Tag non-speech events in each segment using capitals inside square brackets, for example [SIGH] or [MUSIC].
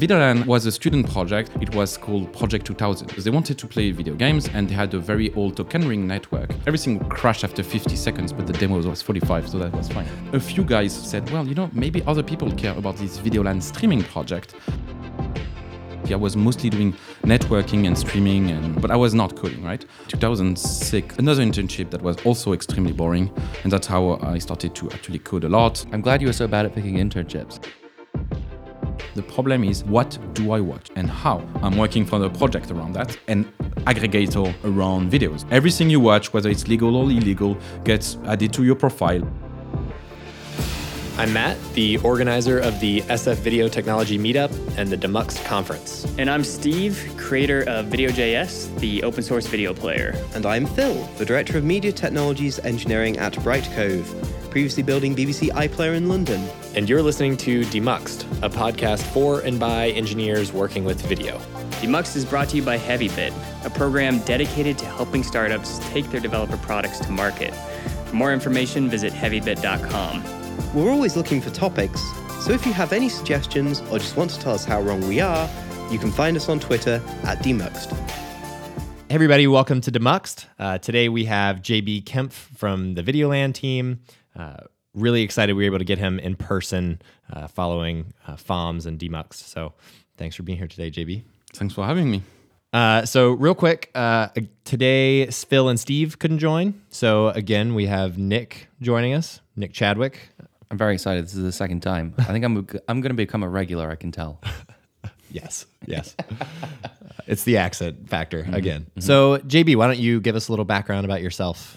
Videolan was a student project. It was called Project 2000 they wanted to play video games and they had a very old token ring network. Everything crashed after 50 seconds, but the demo was 45, so that was fine. A few guys said, well, you know, maybe other people care about this Videolan streaming project. I was mostly doing networking and streaming, and but I was not coding, right? 2006, another internship that was also extremely boring, and that's how I started to actually code a lot. I'm glad you were so bad at picking internships. The problem is what do I watch and how? I'm working for a project around that and aggregator around videos. Everything you watch, whether it's legal or illegal, gets added to your profile. I'm Matt, the organizer of the SF Video Technology Meetup and the Demux Conference. And I'm Steve, creator of Video.js, the open source video player. And I'm Phil, the director of Media Technologies Engineering at Brightcove, previously building BBC iPlayer in London. And you're listening to Demuxed, a podcast for and by engineers working with video. Demuxed is brought to you by HeavyBit, a program dedicated to helping startups take their developer products to market. For more information, visit heavybit.com. We're always looking for topics, so if you have any suggestions or just want to tell us how wrong we are, you can find us on Twitter at Demuxed. Hey everybody, welcome to Demuxed. Uh, today we have JB Kempf from the VideoLAN team. Uh, really excited we were able to get him in person uh, following uh, FOMS and Demuxed. So thanks for being here today, JB. Thanks for having me. Uh, so real quick, uh, today Phil and Steve couldn't join. So again, we have Nick joining us, Nick Chadwick. I'm very excited. This is the second time. I think I'm I'm going to become a regular. I can tell. [LAUGHS] yes, yes. it's the accent factor mm-hmm. again. Mm-hmm. So JB, why don't you give us a little background about yourself?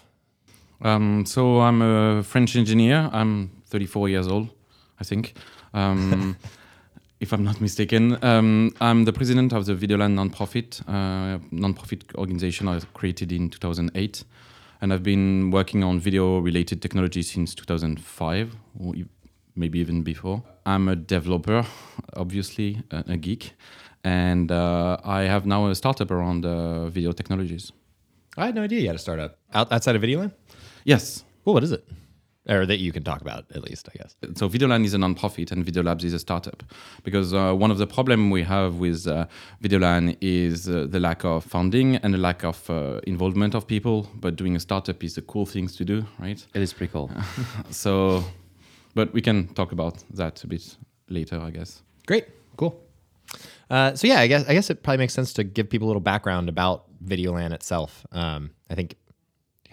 Um, so I'm a French engineer. I'm 34 years old, I think. Um, [LAUGHS] if I'm not mistaken. Um, I'm the president of the Videolan nonprofit, uh, nonprofit organization I created in 2008 and I've been working on video related technology since 2005 or maybe even before. I'm a developer, obviously, a, geek, and uh, I have now a startup around uh, video technologies. I had no idea you had a startup Out, outside of Videolan. Yes. Well, what is it? or that you can talk about at least, I guess. So Videolan is a non-profit and Videolabs is a startup because uh, one of the problems we have with uh, Videolan is uh, the lack of funding and the lack of uh, involvement of people. But doing a startup is a cool thing to do, right? It is pretty cool. [LAUGHS] so, but we can talk about that a bit later, I guess. Great, cool. Uh, so yeah, I guess I guess it probably makes sense to give people a little background about Videolan itself. Um, I think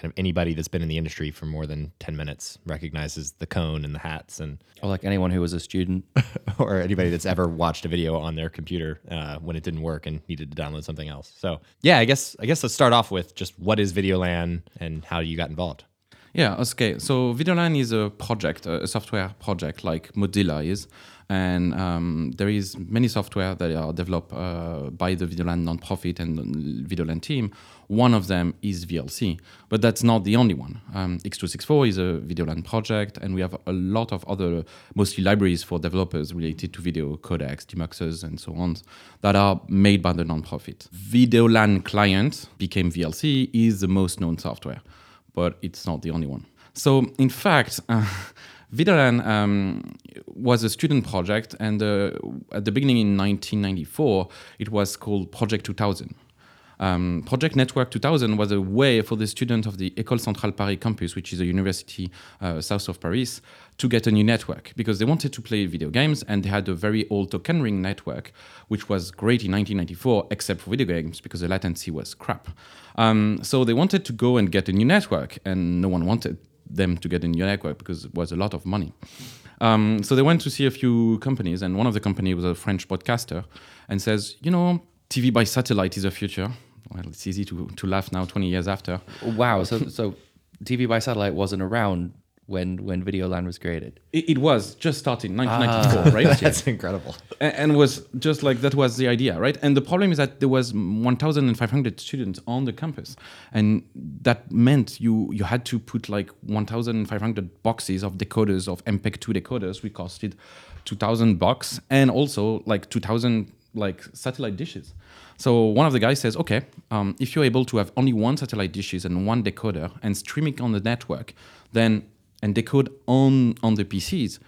kind of anybody that's been in the industry for more than 10 minutes recognizes the cone and the hats and or like anyone who was a student. [LAUGHS] or anybody that's ever watched a video on their computer uh, when it didn't work and needed to download something else. So yeah i guess i guess let's start off with just what is videolan and how you got involved? Yeah okay. So videolan is a project a software project like mozilla is. And um, there is many software that are developed uh, by the Videolan nonprofit and the Videolan team. One of them is VLC, but that's not the only one. Um, X264 is a Videolan project, and we have a lot of other, mostly libraries for developers related to video codecs, demuxes, and so on, that are made by the nonprofit. Videolan client became VLC is the most known software, but it's not the only one. So in fact. [LAUGHS] Uh, Videolan um, was a student project, and uh, at the beginning in 1994, it was called Project 2000. Um, Project Network 2000 was a way for the students of the École Centrale Paris campus, which is a university uh, south of Paris, to get a new network because they wanted to play video games and they had a very old token ring network, which was great in 1994, except for video games because the latency was crap. Um, so they wanted to go and get a new network, and no one wanted them to get a new network because it was a lot of money. Um, so they went to see a few companies, and one of the companies was a French broadcaster, and says, you know, TV by satellite is the future. Well, it's easy to, to laugh now, 20 years after. Wow. So, so TV by satellite wasn't around when when Videolan was created. It, it was just starting 1994, ah, right? [LAUGHS] That's incredible. And, and, was just like that was the idea, right? And the problem is that there was 1,500 students on the campus, and that meant you you had to put like 1,500 boxes of decoders of MPEG-2 decoders, which costed 2,000 bucks, and also like 2,000 like satellite dishes. So one of the guys says, okay, um, if you're able to have only one satellite dishes and one decoder and streaming on the network, then and decode on on the PCs,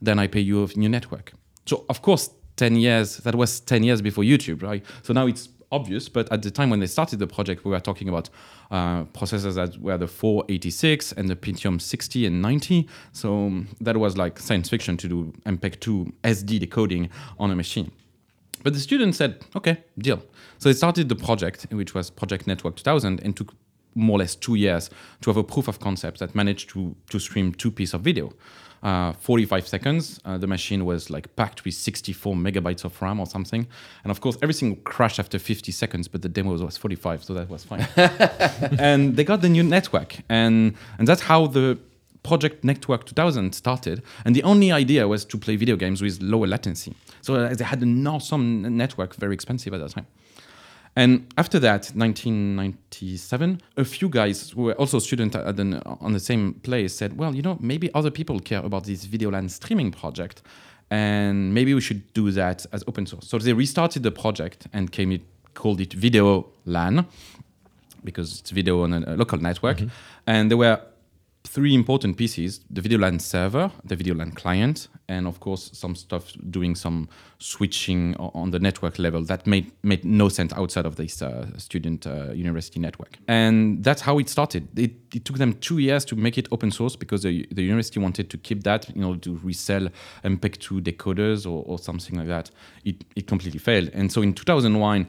then I pay you a new network. So of course 10 years that was 10 years before youtube right? So now it's obvious but at the time when they started the project we were talking about uh, processors that were the 486 and the pentium 60 and 90 so um, that was like science fiction to do mpeg 2 sd decoding on a machine but the student said okay deal so they started the project which was project network 2000 and took more or less two years to have a proof of concept that managed to to stream two pieces of video uh, 45 seconds. Uh, the machine was like packed with 64 megabytes of RAM or something. And of course, everything crashed after 50 seconds, but the demo was 45, so that was fine. [LAUGHS] and they got the new network. And, and that's how the Project Network 2000 started. And the only idea was to play video games with lower latency. So uh, they had an awesome network, very expensive at that time. And after that, 1997, a few guys who were also students at an, on the same place said, well, you know, maybe other people care about this Videolan streaming project, and maybe we should do that as open source. So they restarted the project and came it, called it Video LAN because it's video on a, a local network. Mm-hmm. And there were three important pieces the VideoLAN server, the VideoLAN client, and of course, some stuff doing some switching on the network level that made, made no sense outside of this uh, student uh, university network. And that's how it started. It, it, took them two years to make it open source because the, the university wanted to keep that in order to resell MPEG-2 decoders or, or something like that. It, it completely failed. And so in 2001,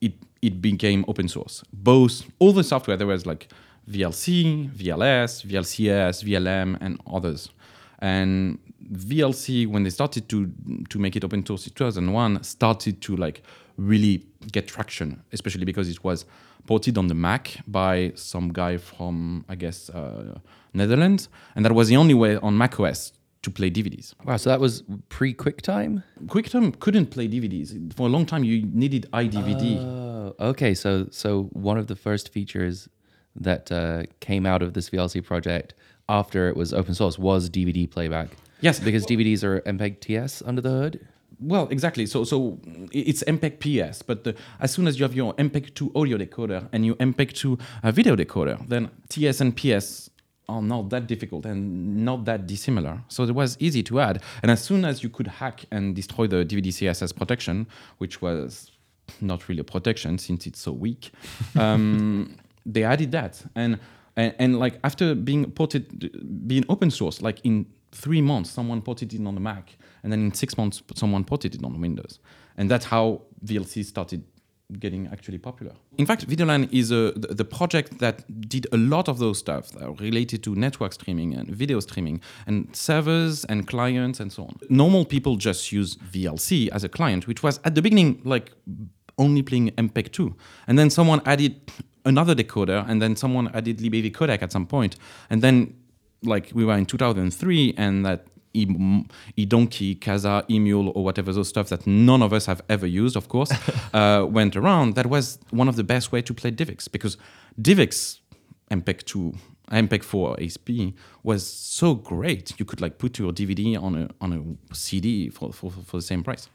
it, it became open source. Both, all the software, there was like VLC, VLS, VLCS, VLM, and others. And VLC, when they started to to make it open source in 2001, started to like really get traction, especially because it was ported on the Mac by some guy from I guess uh, Netherlands, and that was the only way on macOS to play DVDs. Wow, so that was pre QuickTime. QuickTime couldn't play DVDs for a long time. You needed iDVD. Oh, okay. So so one of the first features that uh, came out of this VLC project after it was open source was DVD playback. Yes, because DVDs are MPEG TS under the hood. Well, exactly. So, so it's MPEG PS, but the, as soon as you have your MPEG 2 audio decoder and your MPEG 2 uh, video decoder, then TS and PS are not that difficult and not that dissimilar. So it was easy to add. And as soon as you could hack and destroy the DVD CSS protection, which was not really a protection since it's so weak, [LAUGHS] um, they added that. And, and and like after being ported being open source like in three months someone ported it on the mac and then in six months someone ported it on windows. And that's how vlc started getting actually popular. In fact videolan is a, the, project that did a lot of those stuff related to network streaming and video streaming and servers and clients and so on. Normal people just use vlc as a client which was at the beginning like only playing mpeg 2 and then someone added another decoder, and then someone added LibAV codec at some point, and then like we were in 2003, and that eDonkey, Kazaa, eMule, or whatever those stuff that none of us have ever used, of course, [LAUGHS] uh, went around. That was one of the best way to play DivX because DivX MPEG 2 MPEG 4 ASP was so great. You could like put your DVD on a on a CD for for, for the same price.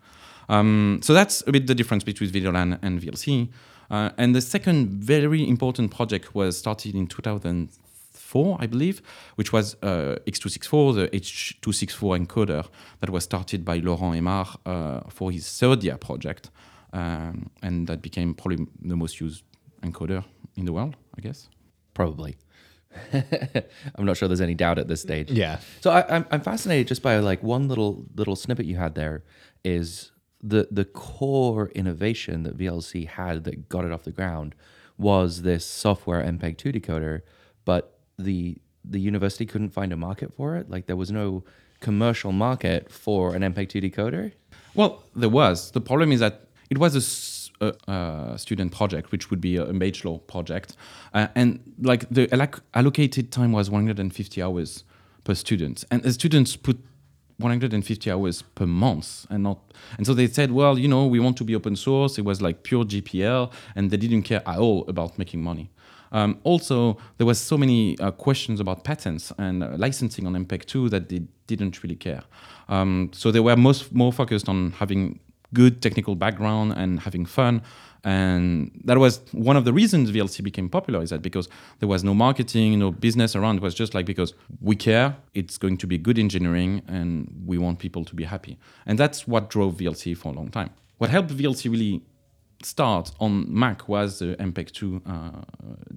Um, so that's a bit the difference between VideoLAN and VLC. Uh, and the second very important project was started in 2004, I believe, which was uh, X264, the H264 encoder that was started by Laurent Aimar uh, for his third year project. Um, and that became probably the most used encoder in the world, I guess. Probably. [LAUGHS] I'm not sure there's any doubt at this stage. Yeah. So I, I'm I'm fascinated just by like one little little snippet you had there is the the core innovation that VLC had that got it off the ground was this software MPEG-2 decoder, but the the university couldn't find a market for it. Like there was no commercial market for an MPEG-2 decoder. Well, there was. The problem is that it was a, a, a student project, which would be a, a bachelor project, uh, and like the allocated time was 150 hours per student, and the students put 150 hours per month and not and so they said well you know we want to be open source. It was like pure gpl and they didn't care at all about making money. Um, also there was so many uh, questions about patents and uh, licensing on mpeg 2 that they didn't really care. Um, so they were most more focused on having good technical background and having fun. And that was one of the reasons VLC became popular is that because there was no marketing, no business around. It was just like because we care, it's going to be good engineering, and we want people to be happy. And that's what drove VLC for a long time. What helped VLC really start on Mac was the MPEG-2 uh,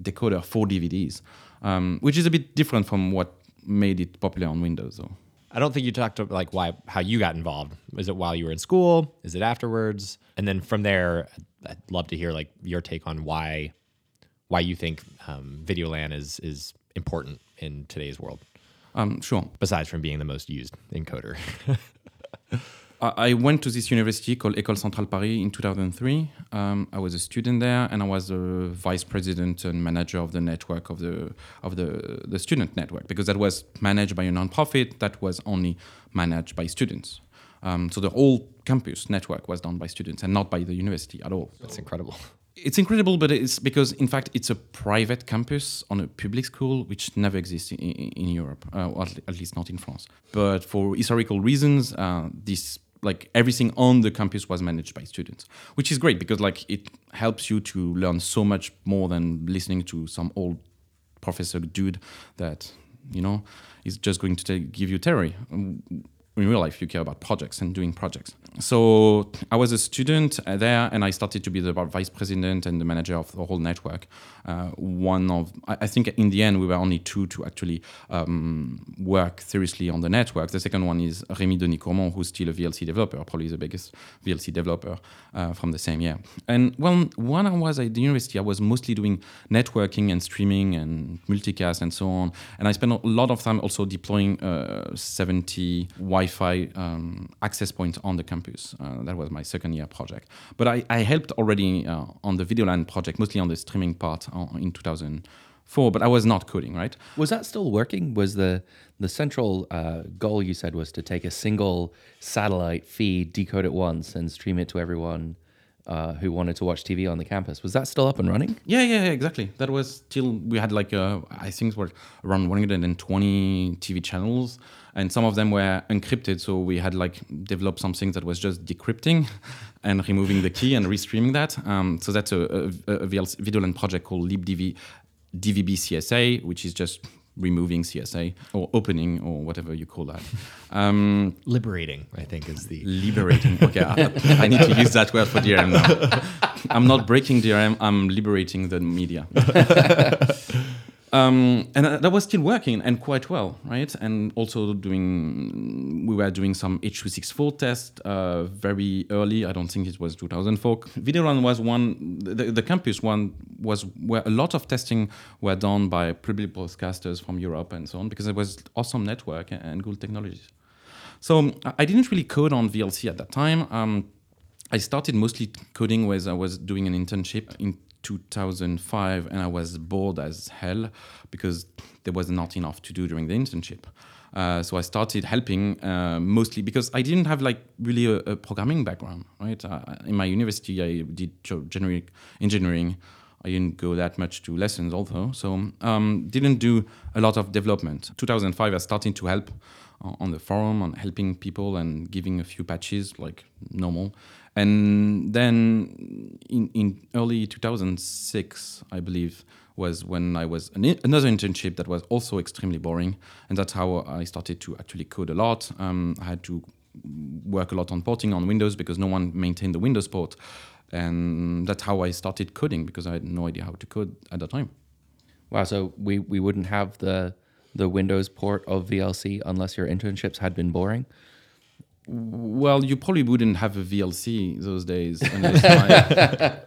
decoder for DVDs, um, which is a bit different from what made it popular on Windows, though. I don't think you talked about like why how you got involved. Is it while you were in school? Is it afterwards? And then from there, I'd love to hear like your take on why why you think um, video LAN is is important in today's world. Um, sure. Besides from being the most used encoder. [LAUGHS] I went to this university called École Centrale Paris in 2003. Um, I was a student there, and I was the vice president and manager of the network of the of the the student network because that was managed by a nonprofit that was only managed by students. Um, so the whole campus network was done by students and not by the university at all. That's incredible. It's incredible, but it's because, in fact, it's a private campus on a public school, which never exists in, in Europe, uh, or at least not in France. But for historical reasons, uh, this like everything on the campus was managed by students, which is great because like it helps you to learn so much more than listening to some old professor dude that you know is just going to give you theory in real life you care about projects and doing projects so i was a student there and i started to be the vice president and the manager of the whole network. Uh, one of i think in the end we were only two to actually um, work seriously on the network. The second one is Rémi Denis-Courmont who's still a vlc developer probably the biggest vlc developer uh, from the same year. And well when i was at the university i was mostly doing networking and streaming and multicast and so on. And i spent a lot of time also deploying uh, 70 Wi-Fi um, access points on the campus. Uh, that was my second year project. But I, I helped already uh, on the VideoLAN project, mostly on the streaming part uh, in 2004. But I was not coding, right? Was that still working? Was the the central uh, goal you said was to take a single satellite feed, decode it once, and stream it to everyone uh, who wanted to watch TV on the campus. Was that still up and running? Yeah, yeah, exactly. That was still we had like uh, I think it was around 120 TV channels, and some of them were encrypted. So we had like developed something that was just decrypting [LAUGHS] and removing the key and restreaming that. Um, so that's a, a, a VideoLAN project called libdv DVB CSA, which is just removing CSA or opening or whatever you call that. [LAUGHS] Um, liberating, I think, is the liberating. [LAUGHS] Okay, I, I, need to use that word for DRM now. I'm not breaking DRM. I'm liberating the media. [LAUGHS] Um, and that was still working and quite well, right? And also doing, we were doing some H.264 tests uh, very early. I don't think it was 2004. VideoLAN was one, the, the, campus one was where a lot of testing were done by public broadcasters from Europe and so on because it was awesome network and good technologies. So I didn't really code on VLC at that time. Um, I started mostly coding when I was doing an internship in 2005 and I was bored as hell because there was not enough to do during the internship. Uh, so I started helping uh, mostly because I didn't have like really a, a programming background, right? Uh, in my university, I did generic engineering. I didn't go that much to lessons, although, so um, didn't do a lot of development. 2005, I started to help on the forum on helping people and giving a few patches like normal. And then in, in early 2006, I believe, was when I was an, another internship that was also extremely boring. And that's how I started to actually code a lot. Um, I had to work a lot on porting on Windows because no one maintained the Windows port. And that's how I started coding because I had no idea how to code at that time. Wow, so we, we wouldn't have the the Windows port of VLC unless your internships had been boring? Well, you probably wouldn't have a VLC those days. [LAUGHS] uh,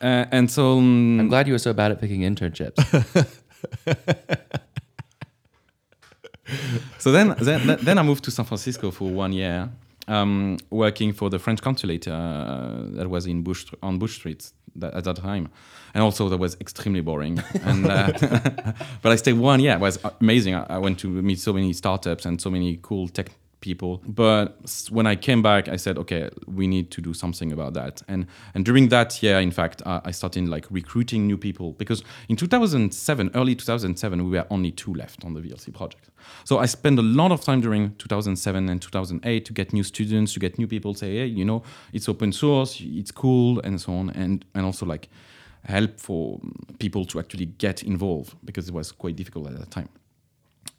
and so um, I'm glad you were so bad at picking internships. [LAUGHS] so then, then, then I moved to San Francisco for one year, um, working for the French consulate uh, that was in Bush on Bush Street that, at that time, and also that was extremely boring. [LAUGHS] and uh, but I stayed one year. It was amazing. I, I, went to meet so many startups and so many cool tech people. But when I came back, I said, okay, we need to do something about that. And and during that year, in fact, uh, I started like recruiting new people because in 2007, early 2007, we were only two left on the VLC project. So I spent a lot of time during 2007 and 2008 to get new students, to get new people say, hey, you know, it's open source, it's cool, and so on, and and also like help for people to actually get involved because it was quite difficult at that time.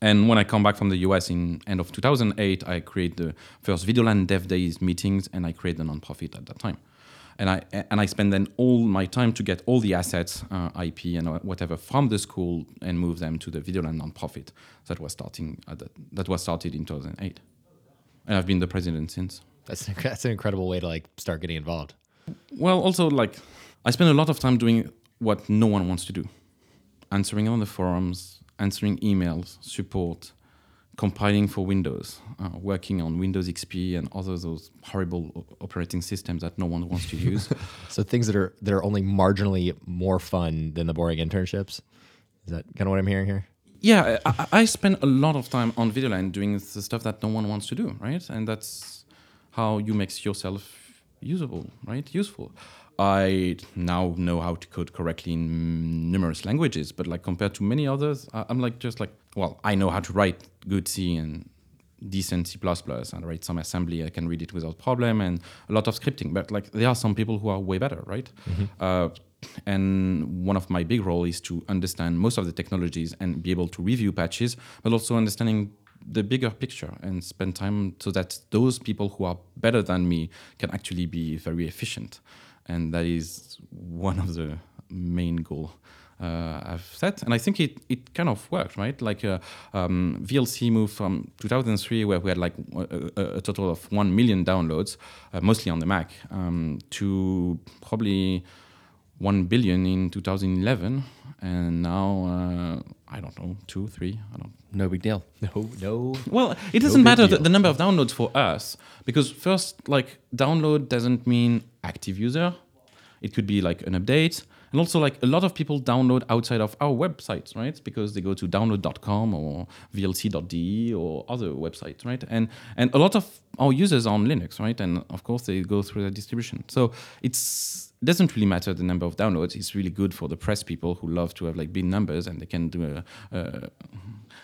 And when I come back from the US in end of 2008, I create the first VideoLAN Dev Days meetings, and I create the nonprofit at that time. And I and I spend then all my time to get all the assets, uh, IP and whatever from the school, and move them to the VideoLAN nonprofit that was starting at that, that was started in 2008. And I've been the president since. That's an, that's an incredible way to like start getting involved. Well, also like I spend a lot of time doing what no one wants to do, answering on the forums, answering emails, support, compiling for Windows, uh, working on Windows XP and other those horrible operating systems that no one wants to use. [LAUGHS] So things that are that are only marginally more fun than the boring internships. Is that kind of what I'm hearing here? yeah, I, I- spend a lot of time on VideoLAN doing the stuff that no one wants to do, right? And that's how you make yourself usable, right? Useful. I now know how to code correctly in numerous languages, but like compared to many others, I'm like just like, well, I know how to write good C and decent C++ and write some assembly. I can read it without problem and a lot of scripting. But like there are some people who are way better, right? Uh, and one of my big role is to understand most of the technologies and be able to review patches, but also understanding the bigger picture and spend time so that those people who are better than me can actually be very efficient. And that is one of the main goal uh, I've set, and I think it, it kind of worked, right? Like uh, um, VLC moved from 2003, where we had like a, a, total of one million downloads, uh, mostly on the Mac, um, to probably one billion in 2011, and now uh, I don't know, two, three, I don't. No big deal. [LAUGHS] No, no. Well, it doesn't big matter the, the number of downloads for us because first, like download doesn't mean active user. It could be like an update. And also, like a lot of people download outside of our websites, right? Because they go to download.com or vlc.de or other websites, right? And and a lot of our users are on Linux, right? And of course, they go through the distribution. So it's it doesn't really matter the number of downloads. It's really good for the press people who love to have like big numbers and they can do a, a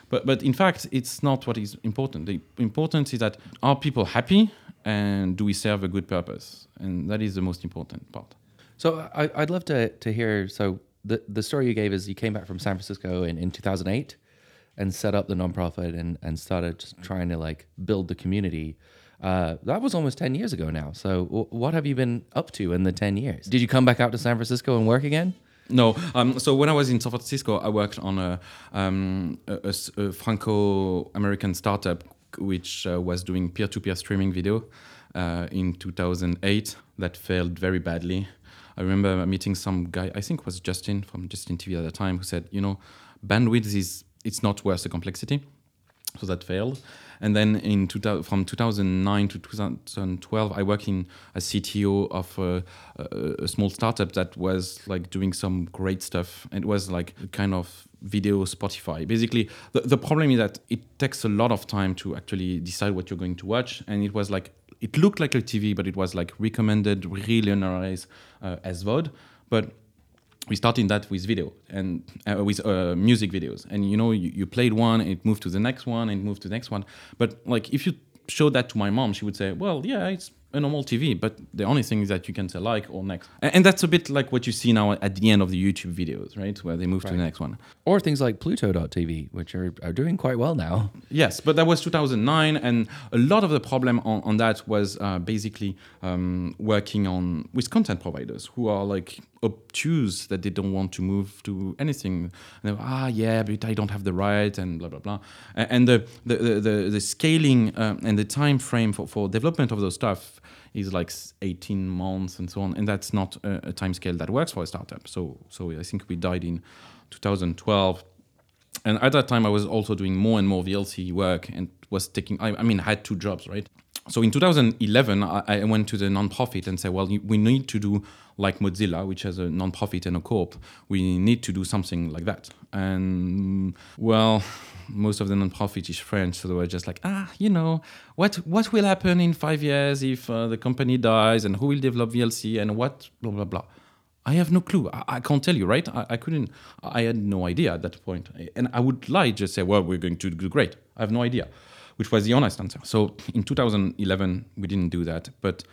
but but in fact, it's not what is important. The important is that are people happy and do we serve a good purpose? And that is the most important part. So I, I'd love to to hear. So the the story you gave is you came back from San Francisco in, in 2008 and set up the nonprofit and and started just trying to like build the community. Uh, that was almost 10 years ago now. So w- what have you been up to in the 10 years? Did you come back out to San Francisco and work again? No, um, so when I was in San Francisco, I worked on a, um, a, a Franco-American startup which uh, was doing peer-to-peer streaming video uh, in 2008. That failed very badly. I remember meeting some guy, I think was Justin from Justin TV at the time, who said, you know, bandwidth is it's not worth the complexity. So that failed. And then in 2000, from 2009 to 2012, I worked in as CTO of a, a, a small startup that was like doing some great stuff. It was like a kind of video Spotify. Basically, the, the problem is that it takes a lot of time to actually decide what you're going to watch. And it was like, it looked like a TV, but it was like recommended, re-linearized uh, as VOD. But we started that with video and uh, with uh, music videos. And you know you, you played one and it moved to the next one and it moved to the next one. But like if you showed that to my mom she would say well yeah it's a normal tv but the only thing is that you can say like or next and, that's a bit like what you see now at the end of the youtube videos right where they move to the next one Or things like Pluto.tv, which are, are doing quite well now. Yes, but that was 2009, and a lot of the problem on, on that was uh, basically um, working on with content providers who are like obtuse that they don't want to move to anything. And they're, ah, yeah, but I don't have the right, and blah blah blah. And the the the, the, the scaling um, and the time frame for, for development of those stuff is like 18 months and so on, and that's not a, a time scale that works for a startup. So so I think we died in 2012 and at that time i was also doing more and more vlc work and was taking i, I mean i had two jobs right so in 2011, I, I went to the nonprofit and said, well, we need to do like Mozilla, which has a nonprofit and a corp. We need to do something like that. And well, most of the nonprofit is French, so they were just like, ah, you know, what what will happen in five years if uh, the company dies, and who will develop VLC, and what blah blah blah. I have no clue. I, I can't tell you, right? I, I, couldn't. I had no idea at that point, and I would lie just say, well, we're going to do great. I have no idea, which was the honest answer. So in 2011, we didn't do that, but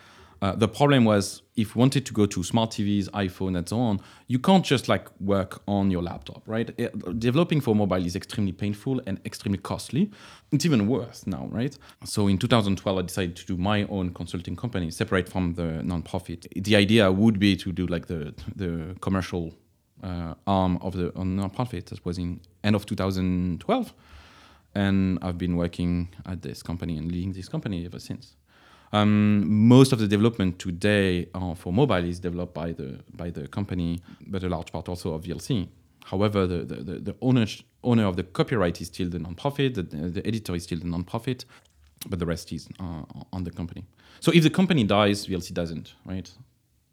uh, the problem was if you wanted to go to smart TVs, iPhone, and so on, you can't just like work on your laptop, right? It, developing for mobile is extremely painful and extremely costly. It's even worse now, right? So in 2012, I decided to do my own consulting company, separate from the nonprofit. The idea would be to do like the the commercial uh, arm of the nonprofit. That was in end of 2012, and I've been working at this company and leading this company ever since. Um, most of the development today uh, for mobile is developed by the by the company, but a large part also of VLC. However, the, the, the owner, owner of the copyright is still the nonprofit, the, the editor is still the nonprofit, but the rest is uh, on the company. So if the company dies, VLC doesn't, right?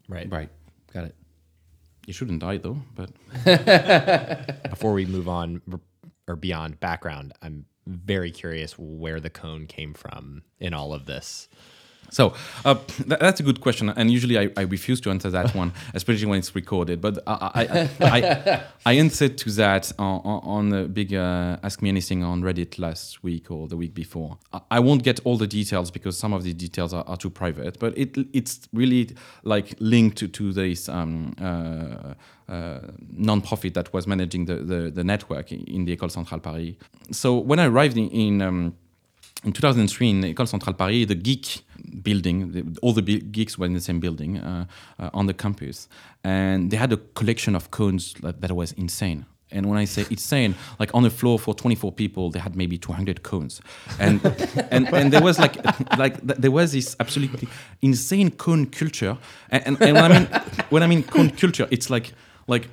Right. Right. Got it. It shouldn't die though, but. [LAUGHS] Before we move on or beyond background, I'm very curious where the cone came from in all of this. So uh, th- that's a good question, and usually I, I, refuse to answer that one, [LAUGHS] especially when it's recorded. But I I, I, I answered to that on, on a big uh, Ask Me Anything on Reddit last week or the week before. I won't get all the details because some of the details are, are too private, but it it's really like linked to, to this um, uh, uh, non-profit that was managing the, the, the, network in the École Centrale Paris. So when I arrived in, in um, in 2003 in École Centrale Paris, the geek building, the, all the geeks were in the same building uh, uh, on the campus, and they had a collection of cones that, that, was insane. And when I say insane, like on the floor for 24 people, they had maybe 200 cones, and [LAUGHS] and, and there was like [LAUGHS] like there was this absolutely insane cone culture. And, and, and when I mean when I mean cone culture, it's like like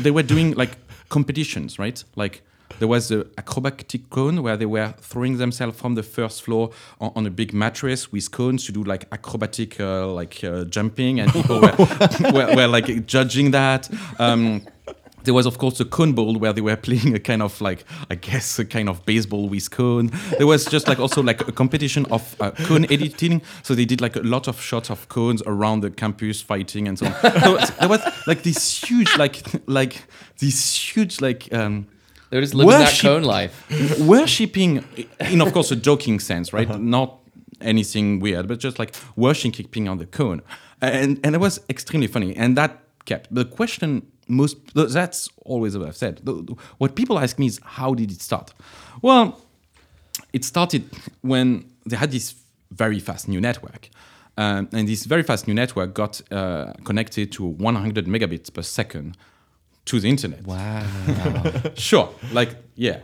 they were doing like competitions, right? Like there was the acrobatic cone where they were throwing themselves from the first floor on, on a big mattress with cones to do like acrobatic uh, like uh, jumping, and people were, [LAUGHS] were, were, like judging that. Um, there was of course a cone bowl where they were playing a kind of like i guess a kind of baseball with cone. There was just like also like a competition of uh, cone editing. So they did like a lot of shots of cones around the campus fighting and so on. So there was like this huge like like this huge like um they're just living worship, that cone life. [LAUGHS] worshipping, in of course a joking sense, right? Uh-huh. Not anything weird, but just like worshipping on the cone, and and it was extremely funny, and that kept the question. Most that's always what I've said. What people ask me is how did it start? Well, it started when they had this very fast new network. Um, and this very fast new network got uh, connected to 100 megabits per second to the internet. Wow. [LAUGHS] sure. Like, yeah.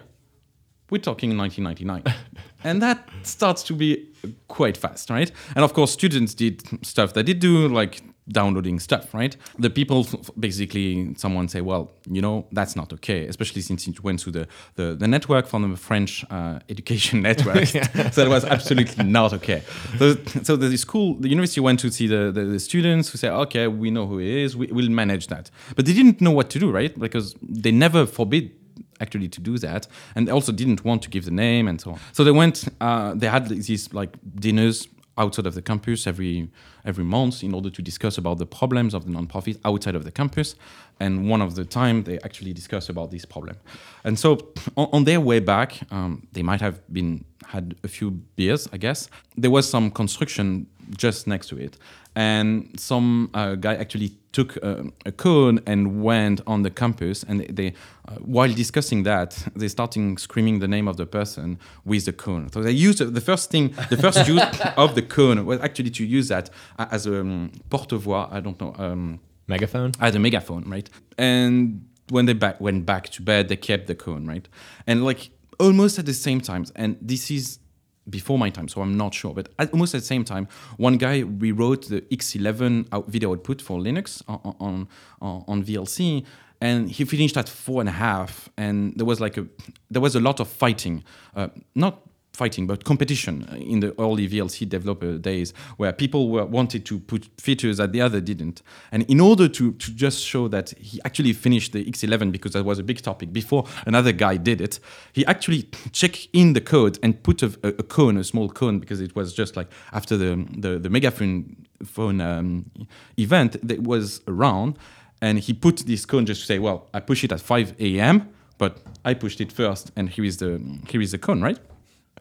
We're talking 1999. [LAUGHS] and that starts to be quite fast, right? And of course, students did stuff they did do, like downloading stuff, right? The people basically, someone say, well, you know, that's not okay, especially since it went to the, the, the network from the French uh, education [LAUGHS] network. [LAUGHS] so it was absolutely not okay. So, so the school, the university went to see the, the, the, students who say, okay, we know who he is, we, will manage that. But they didn't know what to do, right? Because they never forbid actually to do that and they also didn't want to give the name and so on so they went uh, they had these like dinners outside of the campus every every month in order to discuss about the problems of the nonprofit outside of the campus. And one of the time they actually discuss about this problem. And so on, on their way back, um, they might have been had a few beers, I guess. There was some construction just next to it, and some uh, guy actually took a, a, cone and went on the campus and they uh, while discussing that they starting screaming the name of the person with the cone. So they used the first thing the first [LAUGHS] use of the cone was actually to use that as a um, porte-voix i don't know um, megaphone? as a megaphone right? And when they back, went back to bed they kept the cone right? And like almost at the same time and this is before my time, so I'm not sure. But at, almost at the same time, one guy rewrote the X11 out video output for Linux on, on, on, on VLC, and he finished at four and a half. And there was like a there was a lot of fighting, uh, not fighting, but competition in the early VLC developer days, where people were wanted to put features that the other didn't. And in order to to just show that he actually finished the X11 because that was a big topic before another guy did it, he actually checked in the code and put a, a, cone, a small cone, because it was just like after the the, the megaphone phone um, event that was around, and he put this cone just to say, well, I push it at 5 a.m., but I pushed it first, and here is the here is the cone, right?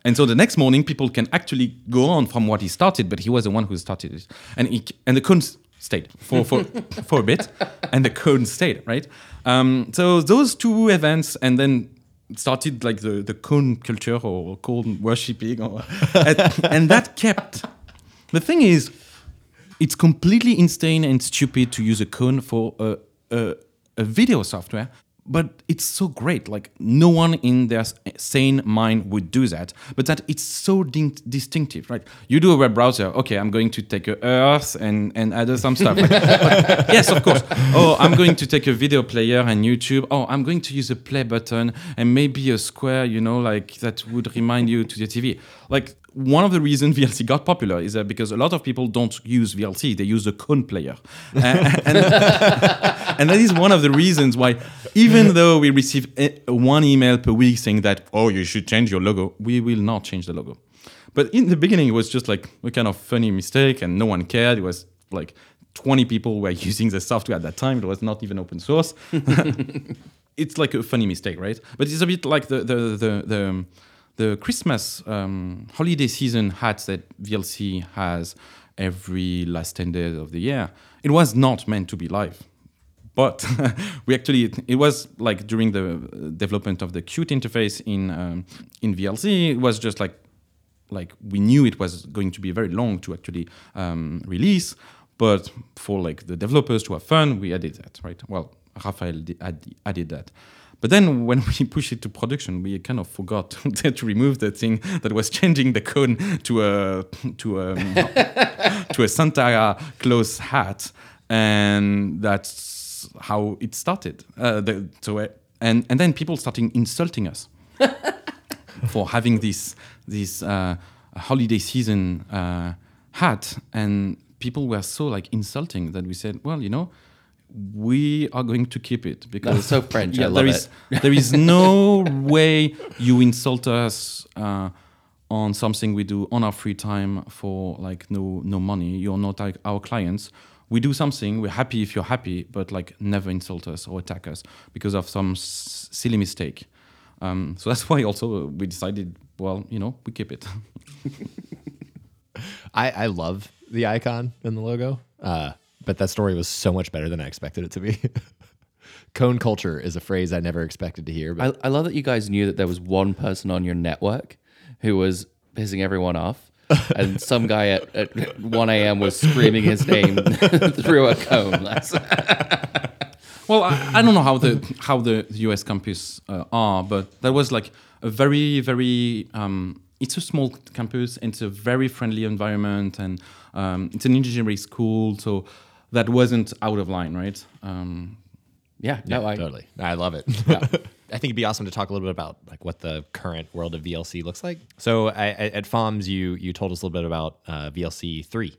And so the next morning, people can actually go on from what he started, but he was the one who started it, and he, and the cone stayed for for, [LAUGHS] for a bit, and the cone stayed, right? Um, so those two events, and then started like the the cone culture or cone worshipping, or [LAUGHS] and, and that kept. The thing is, it's completely insane and stupid to use a cone for a, a, a video software but it's so great like no one in their sane mind would do that but that it's so di- distinctive right? You do a web browser okay i'm going to take a earth and and add some stuff. [LAUGHS] Yes of course. Oh i'm going to take a video player and youtube. Oh i'm going to use a play button and maybe a square you know like that would remind you to the tv like one of the reasons [LAUGHS] VLC got popular is that because a lot of people don't use VLC, they use the cone player. [LAUGHS] and, and, and, that is one of the reasons why, even [LAUGHS] though we receive one email per week saying that, oh, you should change your logo, we will not change the logo. But in the beginning, it was just like a kind of funny mistake and no one cared. It was like 20 people were [LAUGHS] using the software at that time. It was not even open source. [LAUGHS] it's like a funny mistake, right? But it's a bit like the, the, the, the the Christmas um, holiday season hats that VLC has every last 10 days of the year, it was not meant to be live. But [LAUGHS] we actually, it was like during the development of the Qt interface in, um, in VLC, it was just like, like we knew it was going to be very long to actually um, release. But for like the developers to have fun, we added that, right? Well, Raphael added that. But then when [LAUGHS] we pushed it to production, we kind of forgot [LAUGHS] to remove the thing that was changing the cone to a to a to a Santa Claus hat, and that's how it started. Uh, the, so and and then people starting insulting us [LAUGHS] for having this this uh, holiday season uh, hat, and people were so like insulting that we said, well, you know we are going to keep it because That's so French. Yeah, I love there it. is there is no [LAUGHS] way you insult us uh, on something we do on our free time for like no no money. You're not like our clients. We do something. We're happy if you're happy, but like never insult us or attack us because of some s- silly mistake. Um, so that's [LAUGHS] why also we decided. Well, you know, we keep it. [LAUGHS] I, I love the icon and the logo, uh, but that story was so much better than I expected it to be. [LAUGHS] Cone culture is a phrase I never expected to hear. But I, I love that you guys knew that there was one person on your network who was pissing everyone off. And some guy at, at 1 a.m. was screaming his name [LAUGHS] through a cone. Well, I, I don't know how the how the US campus uh, are, but that was like a very very. Um, it's a small campus. And it's a very friendly environment, and um, it's an engineering school, so that wasn't out of line, right? Um, yeah, no, I, totally, I love it. I think it'd be awesome to talk a little bit about like what the current world of VLC looks like. So I, at FOMS, you you told us a little bit about uh, VLC three.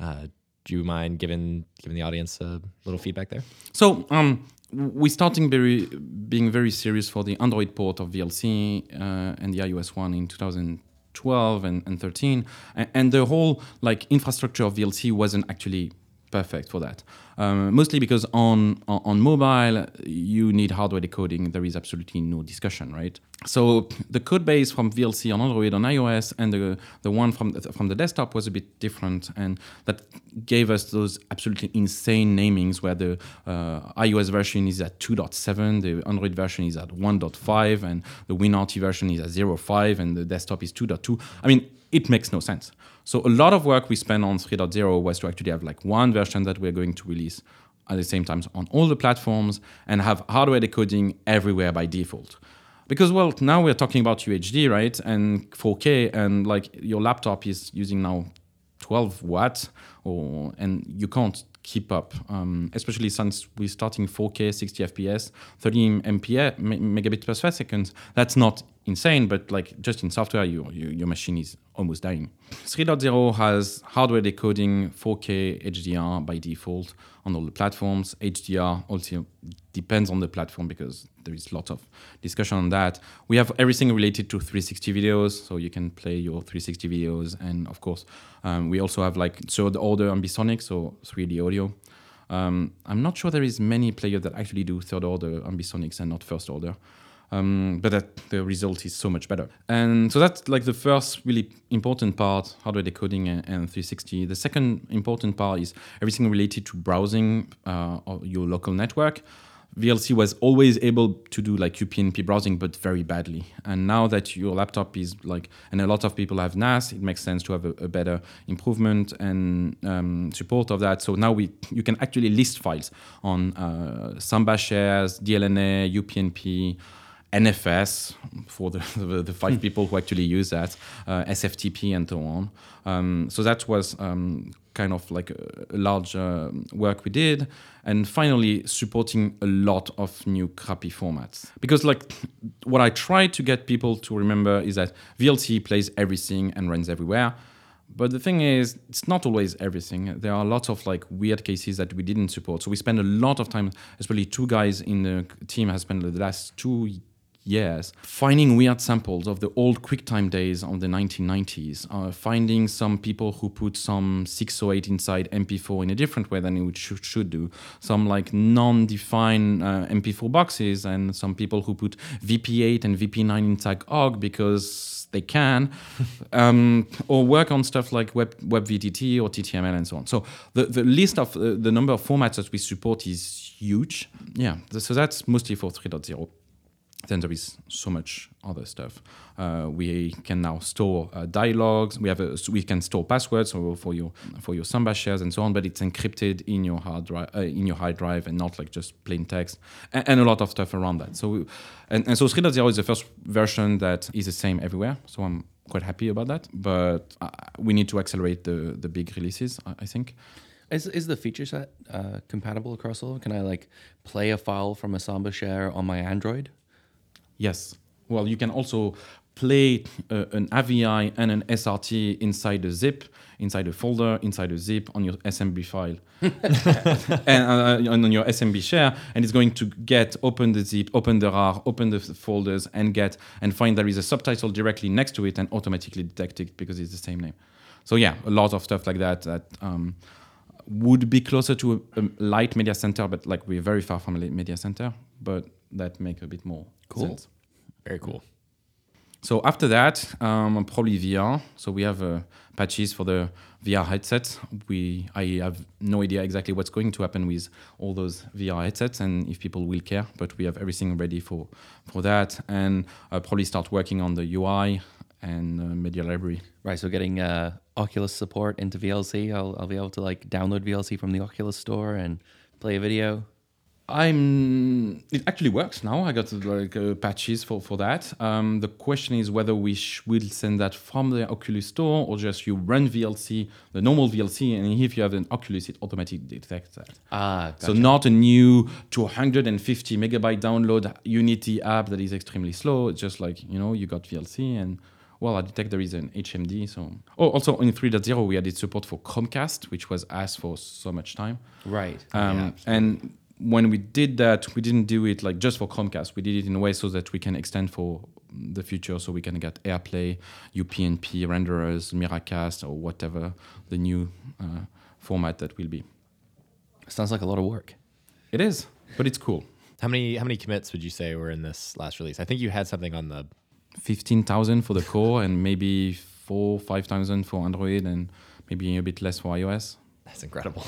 Uh, do you mind giving giving the audience a little feedback there? So um, we're starting very, being very serious for the Android port of VLC uh, and the iOS one in 2012 and, and 13, and, and the whole like infrastructure of VLC wasn't actually perfect for that. Um, mostly because on, on on mobile you need hardware decoding. There is absolutely no discussion, right? So the code base from VLC on Android on iOS and the the one from the, from the desktop was a bit different, and that gave us those absolutely insane namings where the uh, iOS version is at 2.7, the Android version is at 1.5, and the WinRT version is at 0.5, and the desktop is 2.2. I mean, it makes no sense. So a lot of work we spent on 3.0 was to actually have like one version that we're going to release at the same time on all the platforms and have hardware decoding everywhere by default. Because well, now we're talking about UHD, right? And 4K and like your laptop is using now 12 watts or and you can't keep up um, especially since we're starting 4k 60 fps 30 mph me- megabits per second that's not insane, but like just in software, you, you, your machine is almost dying. 3.0 has hardware decoding 4K HDR by default on all the platforms. HDR also depends on the platform because there is lots of discussion on that. We have everything related to 360 videos, so you can play your 360 videos, and of course, um, we also have like third order ambisonic, so 3D audio. Um, I'm not sure there is many players that actually do third order ambisonics and not first order. Um, but that the result is so much better. And so that's like the first really important part, hardware decoding and, and 360. The second important part is everything related to browsing uh, your local network. VLC was always able to do like UPnP browsing, but very badly. And now that your laptop is like, and a lot of people have NAS, it makes sense to have a, a better improvement and um, support of that. So now we you can actually list files on uh, Samba shares, DLNA, UPnP. NFS for the, [LAUGHS] the, the five people who actually use that, uh, SFTP and so on. Um, so that was um, kind of like a, a large uh, work we did. And finally, supporting a lot of new crappy formats. Because like [CLEARS THROAT] what I try to get people to remember is that VLC plays everything and runs everywhere. But the thing is, it's not always everything. There are lots of like weird cases that we didn't support. So we spend a lot of time, especially two guys in the team have spent the last two years, finding weird samples of the old QuickTime days of the 1990s, uh, finding some people who put some 608 inside MP4 in a different way than it should, should do, some like non-defined uh, MP4 boxes, and some people who put VP8 and VP9 inside OGG because they can, [LAUGHS] um, or work on stuff like Web, WebVTT or TTML and so on. So the, the list of uh, the number of formats that we support is huge. Yeah, so that's mostly for 3.0 then there is so much other stuff. Uh, we can now store uh, dialogues. We have a, we can store passwords for your for your Samba shares and so on, but it's encrypted in your hard drive uh, in your hard drive and not like just plain text and, and a lot of stuff around that. So and, and so 3.0 is the first version that is the same everywhere. So I'm quite happy about that. But uh, we need to accelerate the the big releases. I, I think. Is, is the feature set uh, compatible across all? Can I like play a file from a Samba share on my Android? Yes. Well, you can also play uh, an AVI and an SRT inside a zip, inside a folder, inside a zip on your SMB file, [LAUGHS] and uh, on your SMB share, and it's going to get open the zip, open the RAR, open the folders, and get and find there is a subtitle directly next to it, and automatically detect it because it's the same name. So yeah, a lot of stuff like that that. Um, would be closer to a, a light media center, but like we're very far from a media center, but that make a bit more Cool. sense. Very cool. So after that, um, probably VR. So we have uh, patches for the VR headsets. We I have no idea exactly what's going to happen with all those VR headsets and if people will care. But we have everything ready for for that, and I'll probably start working on the UI and uh, media library. Right. So getting uh, Oculus support into VLC, I'll, I'll be able to like download VLC from the Oculus store and play a video. I'm. It actually works now. I got like uh, patches for for that. Um, the question is whether we sh- will send that from the Oculus store or just you run VLC, the normal VLC, and if you have an Oculus, it automatically detects that. Ah, So not a new 250 megabyte download Unity app that is extremely slow. It's just like you know you got VLC and well, I detect there is an HMD. So oh, also in 3.0 we added support for Chromecast, which was asked for so much time. right. Um, and when we did that, we didn't do it like just for Chromecast. We did it in a way so that we can extend for the future, so we can get AirPlay, UPnP renderers, Miracast, or whatever the new uh, format that will be. Sounds like a lot of work. It is, but it's cool. How many how many commits would you say were in this last release? I think you had something on the Fifteen thousand for the core, and maybe four, five thousand for Android, and maybe a bit less for iOS. That's incredible.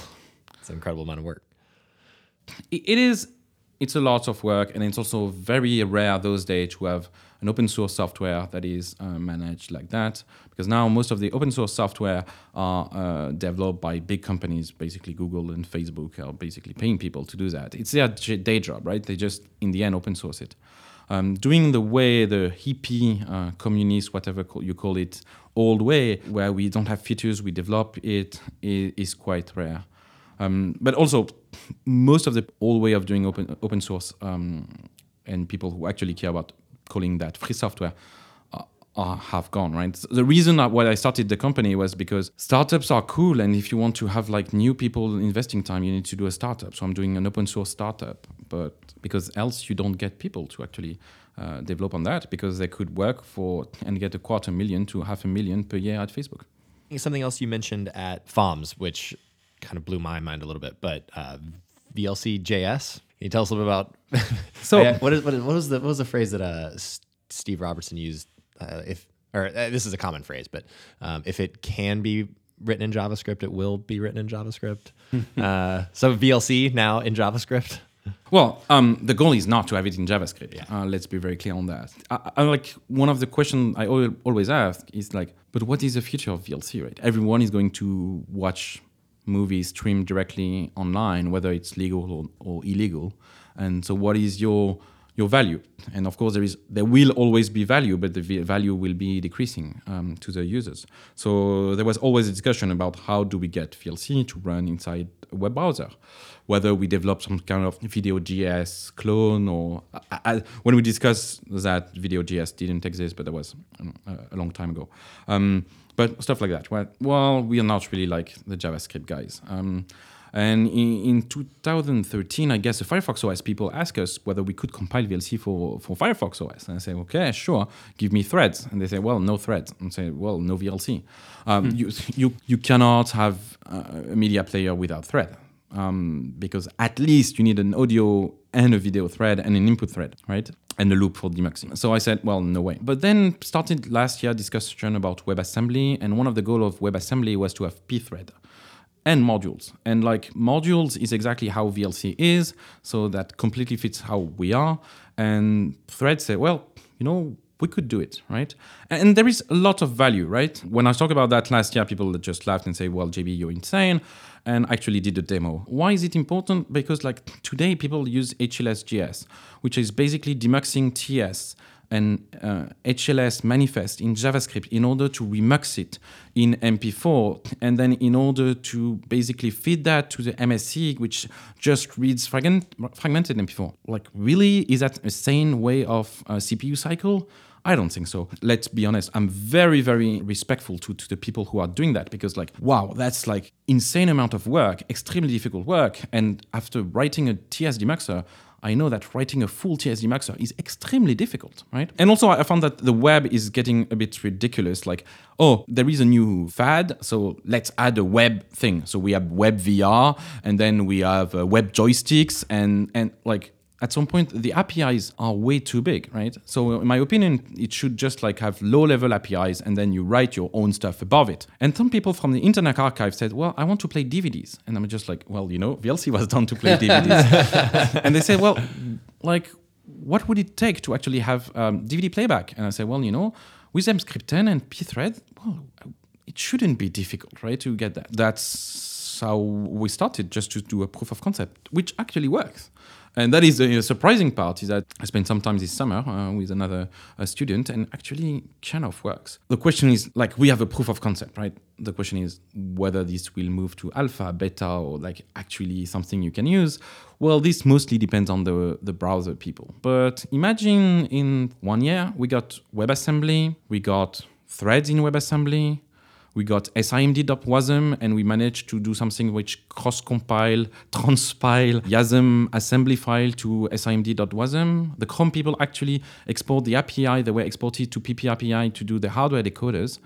It's an incredible amount of work. It is it's a lot of work and it's also very rare those days to have an open source software that is uh, managed like that because now most of the open source software are uh, developed by big companies basically google and facebook are basically paying people to do that. It's their day job right? They just in the end open source it. Um, doing the way the hippie uh, communist whatever you call it old way where we don't have features we develop it is quite rare. Um, but also, most of the old way of doing open open source um, and people who actually care about calling that free software uh, have gone right? The reason why i started the company was because startups are cool and if you want to have like new people investing time you need to do a startup. So i'm doing an open source startup but because else you don't get people to actually uh, develop on that because they could work for and get a quarter million to half a million per year at facebook. Something else you mentioned at FOMS, which kind of blew my mind a little bit, but uh, VLC JS. Can you tell us a little bit about? [LAUGHS] So- Yeah, [LAUGHS] what is what, is, what was the what was the phrase that uh, S- Steve Robertson used? Uh, if or uh, this is a common phrase, but um, if it can be written in JavaScript, it will be written in JavaScript. [LAUGHS] uh, so VLC now in JavaScript. Well, um, the goal is not to have it in JavaScript. Uh, let's be very clear on that. I, I like one of the questions I always ask is like, but what is the future of VLC? Right? Everyone is going to watch movies streamed directly online, whether it's legal or, or illegal. And so, what is your your value? And of course, there is there will always be value, but the value will be decreasing um, to the users. So there was always a discussion about how do we get VLC to run inside a web browser, whether we develop some kind of video Video.js clone or I, I, when we discussed that video Video.js didn't exist, but that was um, a, long time ago. Um, but stuff like that. Well, well, we are not really like the JavaScript guys. Um, and in, in 2013, I guess the Firefox OS people asked us whether we could compile VLC for, for Firefox OS. And I say, okay, sure, give me threads. And they say, well, no threads. And I say, well, no VLC. Um, you, you, you cannot have a media player without thread. Um, because at least you need an audio and a video thread and an input thread, right? And a loop for demuxing. So I said, well, no way. But then started last year discussion about WebAssembly, and one of the goals of WebAssembly was to have pthread and modules. And like modules is exactly how VLC is, so that completely fits how we are. And threads say, well, you know, we could do it, right? And there is a lot of value, right? When I talked about that last year, people just laughed and say, well, JB, you're insane. And actually did a demo. Why is it important? Because like today people use HLS.js, which is basically demuxing TS and uh, HLS manifest in JavaScript in order to remux it in MP4, and then in order to basically feed that to the MSE, which just reads fragment, fragmented MP4. Like, really, is that a sane way of CPU cycle? I don't think so. Let's be honest. I'm very, very respectful to, to the people who are doing that because, like, wow, that's like insane amount of work, extremely difficult work. And after writing a TS demuxer, I know that writing a full TS demuxer is extremely difficult, right? And also, I found that the web is getting a bit ridiculous. Like, oh, there is a new fad, so let's add a web thing. So we have web VR, and then we have uh, web joysticks, and and like at some point the apis are way too big right? So in my opinion it should just like have low level apis and then you write your own stuff above it. And some people from the internet archive said well i want to play dvds and i'm just like well you know vlc [LAUGHS] was done to play dvds [LAUGHS] and they say well like what would it take to actually have um, dvd playback? And i say well you know with Emscripten and pthread well it shouldn't be difficult right to get that. That's how we started just to do a proof of concept which actually works and that is the surprising part is that I spent some time this summer uh, with another uh, student and actually kind of works. The question is like we have a proof of concept, right? The question is whether this will move to alpha, beta, or like actually something you can use. Well, this mostly depends on the, the browser people. But imagine in one year we got WebAssembly, we got threads in WebAssembly, we got simd.wasm and we managed to do something which cross-compile, transpile YASM assembly file to simd.wasm. The Chrome people actually export the API, they were exported to PP API to do the hardware decoders.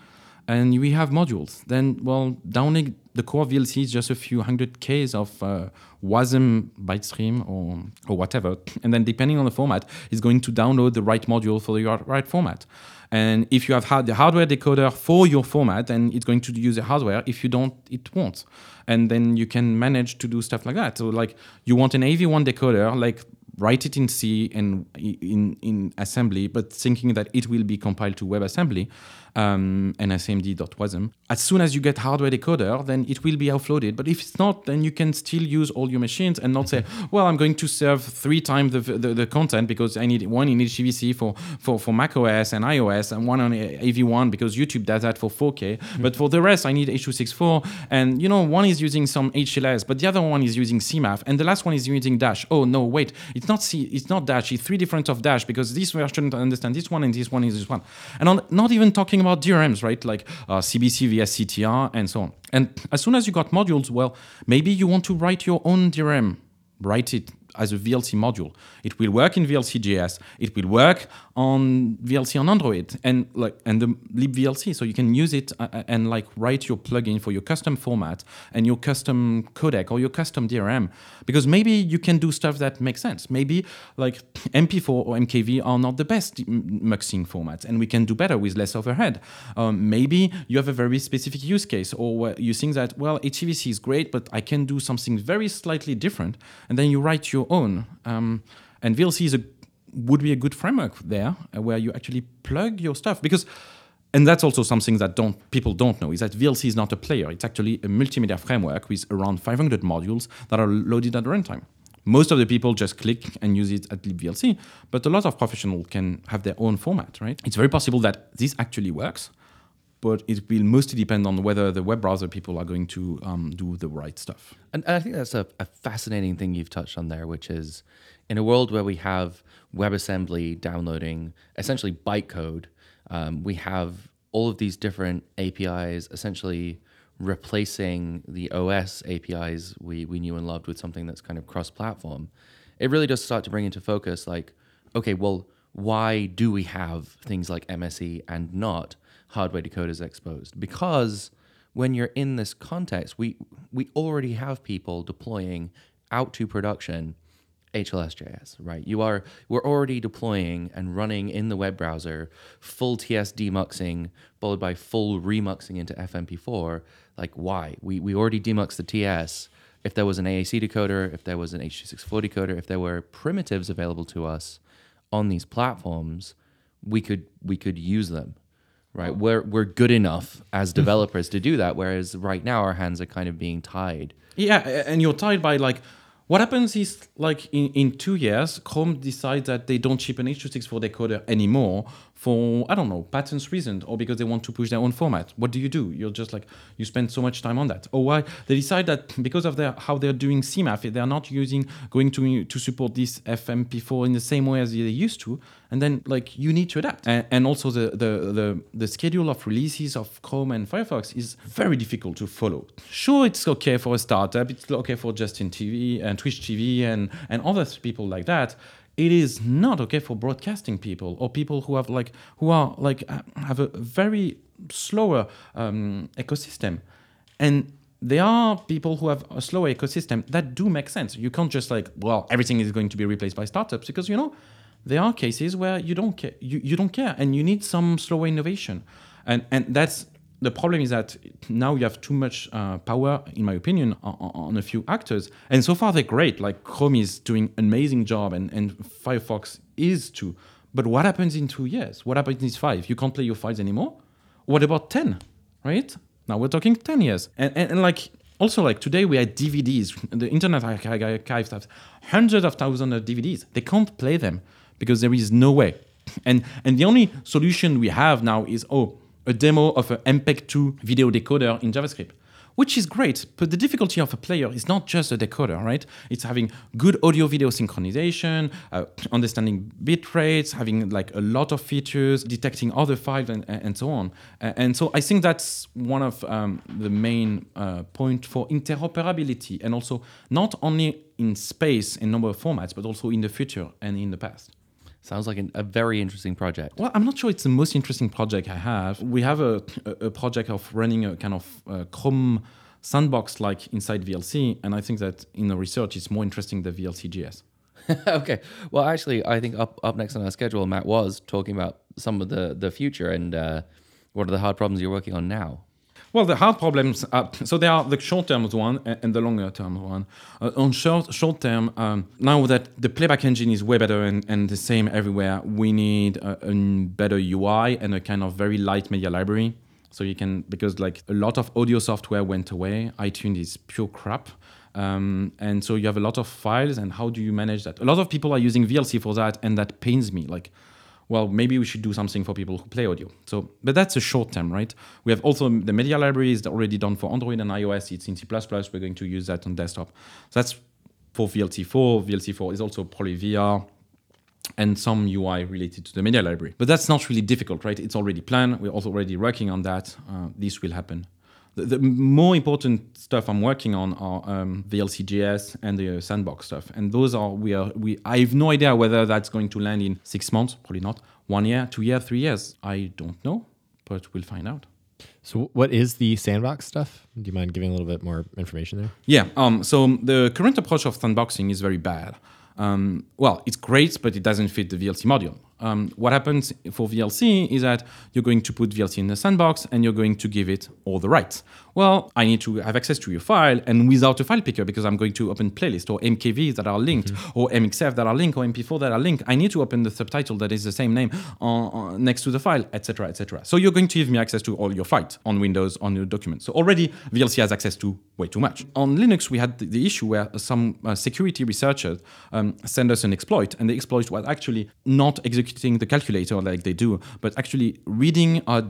And we have modules. Then, well, downloading the core VLC is just a few hundred Ks of uh, WASM byte stream or, or whatever. And then depending on the format, it's going to download the right module for the right format. And if you have had the hardware decoder for your format, then it's going to use the hardware. If you don't, it won't. And then you can manage to do stuff like that. So like you want an AV1 decoder, like write it in C and in, in assembly, but thinking that it will be compiled to WebAssembly. Um, and simd.wasm. As soon as you get hardware decoder, then it will be offloaded. But if it's not, then you can still use all your machines and not say, [LAUGHS] well, I'm going to serve three times the, the, the content because I need one in HEVC for, for, for Mac OS and iOS and one on AV1 because YouTube does that for 4K. Mm-hmm. But for the rest, I need H.264. And, you know, one is using some HLS, but the other one is using CMAF. And the last one is using Dash. Oh, no, wait, it's not C, it's not Dash. It's three different of Dash because this version understand this one and this one is this one. And on, not even talking about DRMs, right? Like uh, CBC via CTR and so on. And as soon as you got modules, well, maybe you want to write your own DRM. Write it as a VLC module. It will work in VLC.js. It will work on VLC on Android and like and the libVLC, so you can use it uh, and like write your plugin for your custom format and your custom codec or your custom DRM. Because maybe you can do stuff that makes sense. Maybe like MP4 or MKV are not the best muxing formats, and we can do better with less overhead. Um, maybe you have a very specific use case, or you think that well, HEVC is great, but I can do something very slightly different, and then you write your own. Um, and VLC is a would be a good framework there uh, where you actually plug your stuff because and that's also something that don't people don't know is that VLC is not a player. It's actually a multimedia framework with around 500 modules that are loaded at runtime. Most of the people just click and use it at libVLC, but a lot of professionals can have their own format, right? It's very possible that this actually works, but it will mostly depend on whether the web browser people are going to um, do the right stuff. And, and I think that's a, a fascinating thing you've touched on there, which is in a world where we have WebAssembly downloading essentially bytecode, um, we have all of these different APIs essentially replacing the OS APIs we, we knew and loved with something that's kind of cross platform. It really does start to bring into focus like, okay, well, why do we have things like MSE and not hardware decoders exposed? Because when you're in this context, we we already have people deploying out to production HLS.js, right? You are we're already deploying and running in the web browser full TS demuxing followed by full remuxing into FMP4. Like why? We we already demuxed the TS. If there was an AAC decoder, if there was an H.264 decoder, if there were primitives available to us on these platforms, we could we could use them. Right? We're we're good enough as mm-hmm. developers to do that. Whereas right now our hands are kind of being tied. Yeah, and you're tied by like what happens is, like in, in two years, Chrome decides that they don't ship an H.264 decoder anymore for I don't know patents reasons or because they want to push their own format. What do you do? You're just like you spend so much time on that. Or why they decide that because of their how they're doing CMAF, they're not using going to to support this FMP4 in the same way as they used to, and then like you need to adapt. And, and also the, the the the schedule of releases of Chrome and Firefox is very difficult to follow. Sure, it's okay for a startup. It's okay for Justin TV and Twitch TV and and other people like that it is not okay for broadcasting people or people who have like who are like have a very slower um, ecosystem. And there are people who have a slower ecosystem that do make sense. You can't just like well everything is going to be replaced by startups because you know there are cases where you don't care you, you don't care and you need some slower innovation. And and that's the problem is that now you have too much uh, power, in my opinion, on, on, a few actors. And so far, they're great. Like Chrome is doing an amazing job, and, and Firefox is too. But what happens in two years? What happens in five? You can't play your files anymore. What about ten? Right now we're talking ten years, and, and, and like also like today we had DVDs. The Internet Archive has hundreds of thousands of DVDs. They can't play them because there is no way. And and the only solution we have now is oh a demo of an MPEG-2 video decoder in JavaScript, which is great. But the difficulty of a player is not just a decoder, right? It's having good audio-video synchronization, uh, understanding bit rates, having like a lot of features, detecting other files, and, and so on. And so I think that's one of um, the main uh, point for interoperability, and also not only in space and number of formats, but also in the future and in the past. Sounds like an, a very interesting project. Well, I'm not sure it's the most interesting project I have. We have a, a, project of running a kind of uh, Chrome sandbox like inside VLC, and I think that in the research it's more interesting than VLC.js. [LAUGHS] okay. Well, actually, I think up up next on our schedule, Matt was talking about some of the the future and uh, what are the hard problems you're working on now. Well, the hard problems. Are, so there are the short-term one and the longer-term one. Uh, on short short-term, um, now that the playback engine is way better and, and the same everywhere, we need a, a better UI and a kind of very light media library. So you can because like a lot of audio software went away. iTunes is pure crap. Um, and so you have a lot of files, and how do you manage that? A lot of people are using VLC for that, and that pains me. Like, well, maybe we should do something for people who play audio. So, but that's a short term, right? We have also the media library is already done for Android and iOS. It's in C++. We're going to use that on desktop. So that's for VLC4. VLC4 is also probably VR and some UI related to the media library. But that's not really difficult, right? It's already planned. We're also already working on that. Uh, this will happen. The, the more important stuff I'm working on are um, VLC.js and the uh, sandbox stuff, and those are we are we. I have no idea whether that's going to land in six months, probably not. One year, two years, three years. I don't know, but we'll find out. So, what is the sandbox stuff? Do you mind giving a little bit more information there? Yeah. Um, so the current approach of sandboxing is very bad. Um, well, it's great, but it doesn't fit the VLC module. Um, what happens for VLC is that you're going to put VLC in the sandbox and you're going to give it all the rights. Well, I need to have access to your file and without a file picker because I'm going to open playlist or MKVs that are linked Mm-hmm. or MXF that are linked or MP4 that are linked. I need to open the subtitle that is the same name on, on- next to the file, etc., etc. So you're going to give me access to all your files on Windows on your documents. So already VLC has access to way too much. On Linux, we had the, the issue where some uh, security researchers um, send us an exploit, and the exploit was actually not executing the calculator like they do, but actually reading a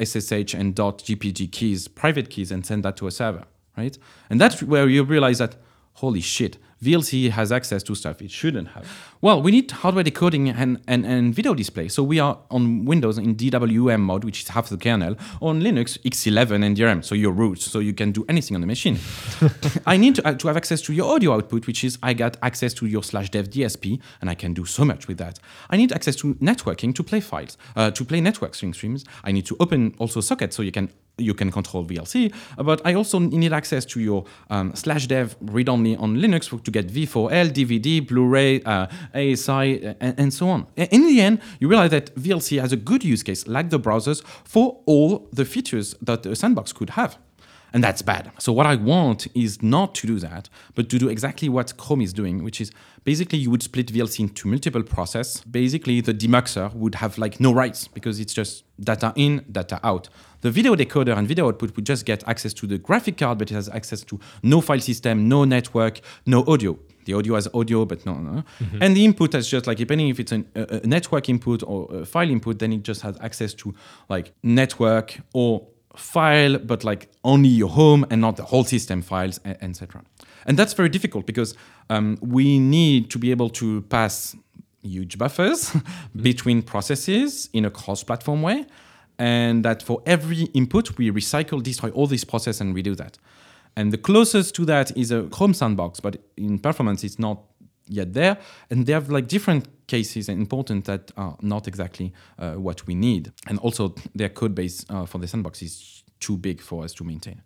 .ssh and .gpg keys, private keys, and send that to a server, right? And that's where you realize that holy shit, VLC has access to stuff it shouldn't have. Well, we need hardware decoding and, and, and video display. So we are on Windows in DWM mode, which is half the kernel, on Linux X11 and DRM, so your root, so you can do anything on the machine. [LAUGHS] I need to, uh, to have access to your audio output, which is I got access to your slash dev DSP, and I can do so much with that. I need access to networking to play files, uh, to play network streams. I need to open also sockets so you can you can control VLC, but I also need access to your um, slash dev read only on Linux to get V4L, DVD, Blu-ray, uh, ASI, and, and so on. In the end, you realize that VLC has a good use case, like the browsers, for all the features that a sandbox could have. And that's bad. So what I want is not to do that, but to do exactly what Chrome is doing, which is basically you would split VLC into multiple process. Basically, the demuxer would have like no rights because it's just data in, data out. The video decoder and video output would just get access to the graphic card, but it has access to no file system, no network, no audio. The audio has audio, but no, no. Mm-hmm. And the input has just like depending if it's an, a, a network input or a file input, then it just has access to like network or file, but like only your home and not the whole system files, etc. And that's very difficult because um, we need to be able to pass huge buffers [LAUGHS] between processes in a cross-platform way, and that for every input we recycle, destroy all this process, and redo that. And the closest to that is a Chrome sandbox, but in performance it's not yet there. And they have like different cases and important that are not exactly uh, what we need. And also their code base uh, for the sandbox is too big for us to maintain.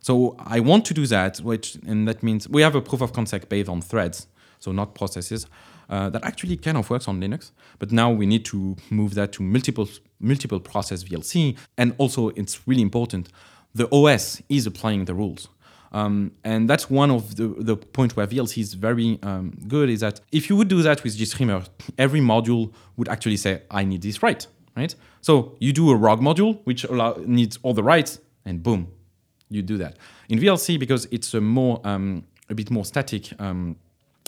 So I want to do that, which and that means we have a proof of concept based on threads, so not processes. Uh, that actually kind of works on Linux, but now we need to move that to multiple multiple process VLC, and also it's really important. The OS is applying the rules. Um, and that's one of the, the point where VLC is very um, good is that if you would do that with GStreamer, every module would actually say, I need this right, right? So you do a ROG module, which allow, needs all the rights, and boom, you do that. In VLC, because it's a more, um, a bit more static um,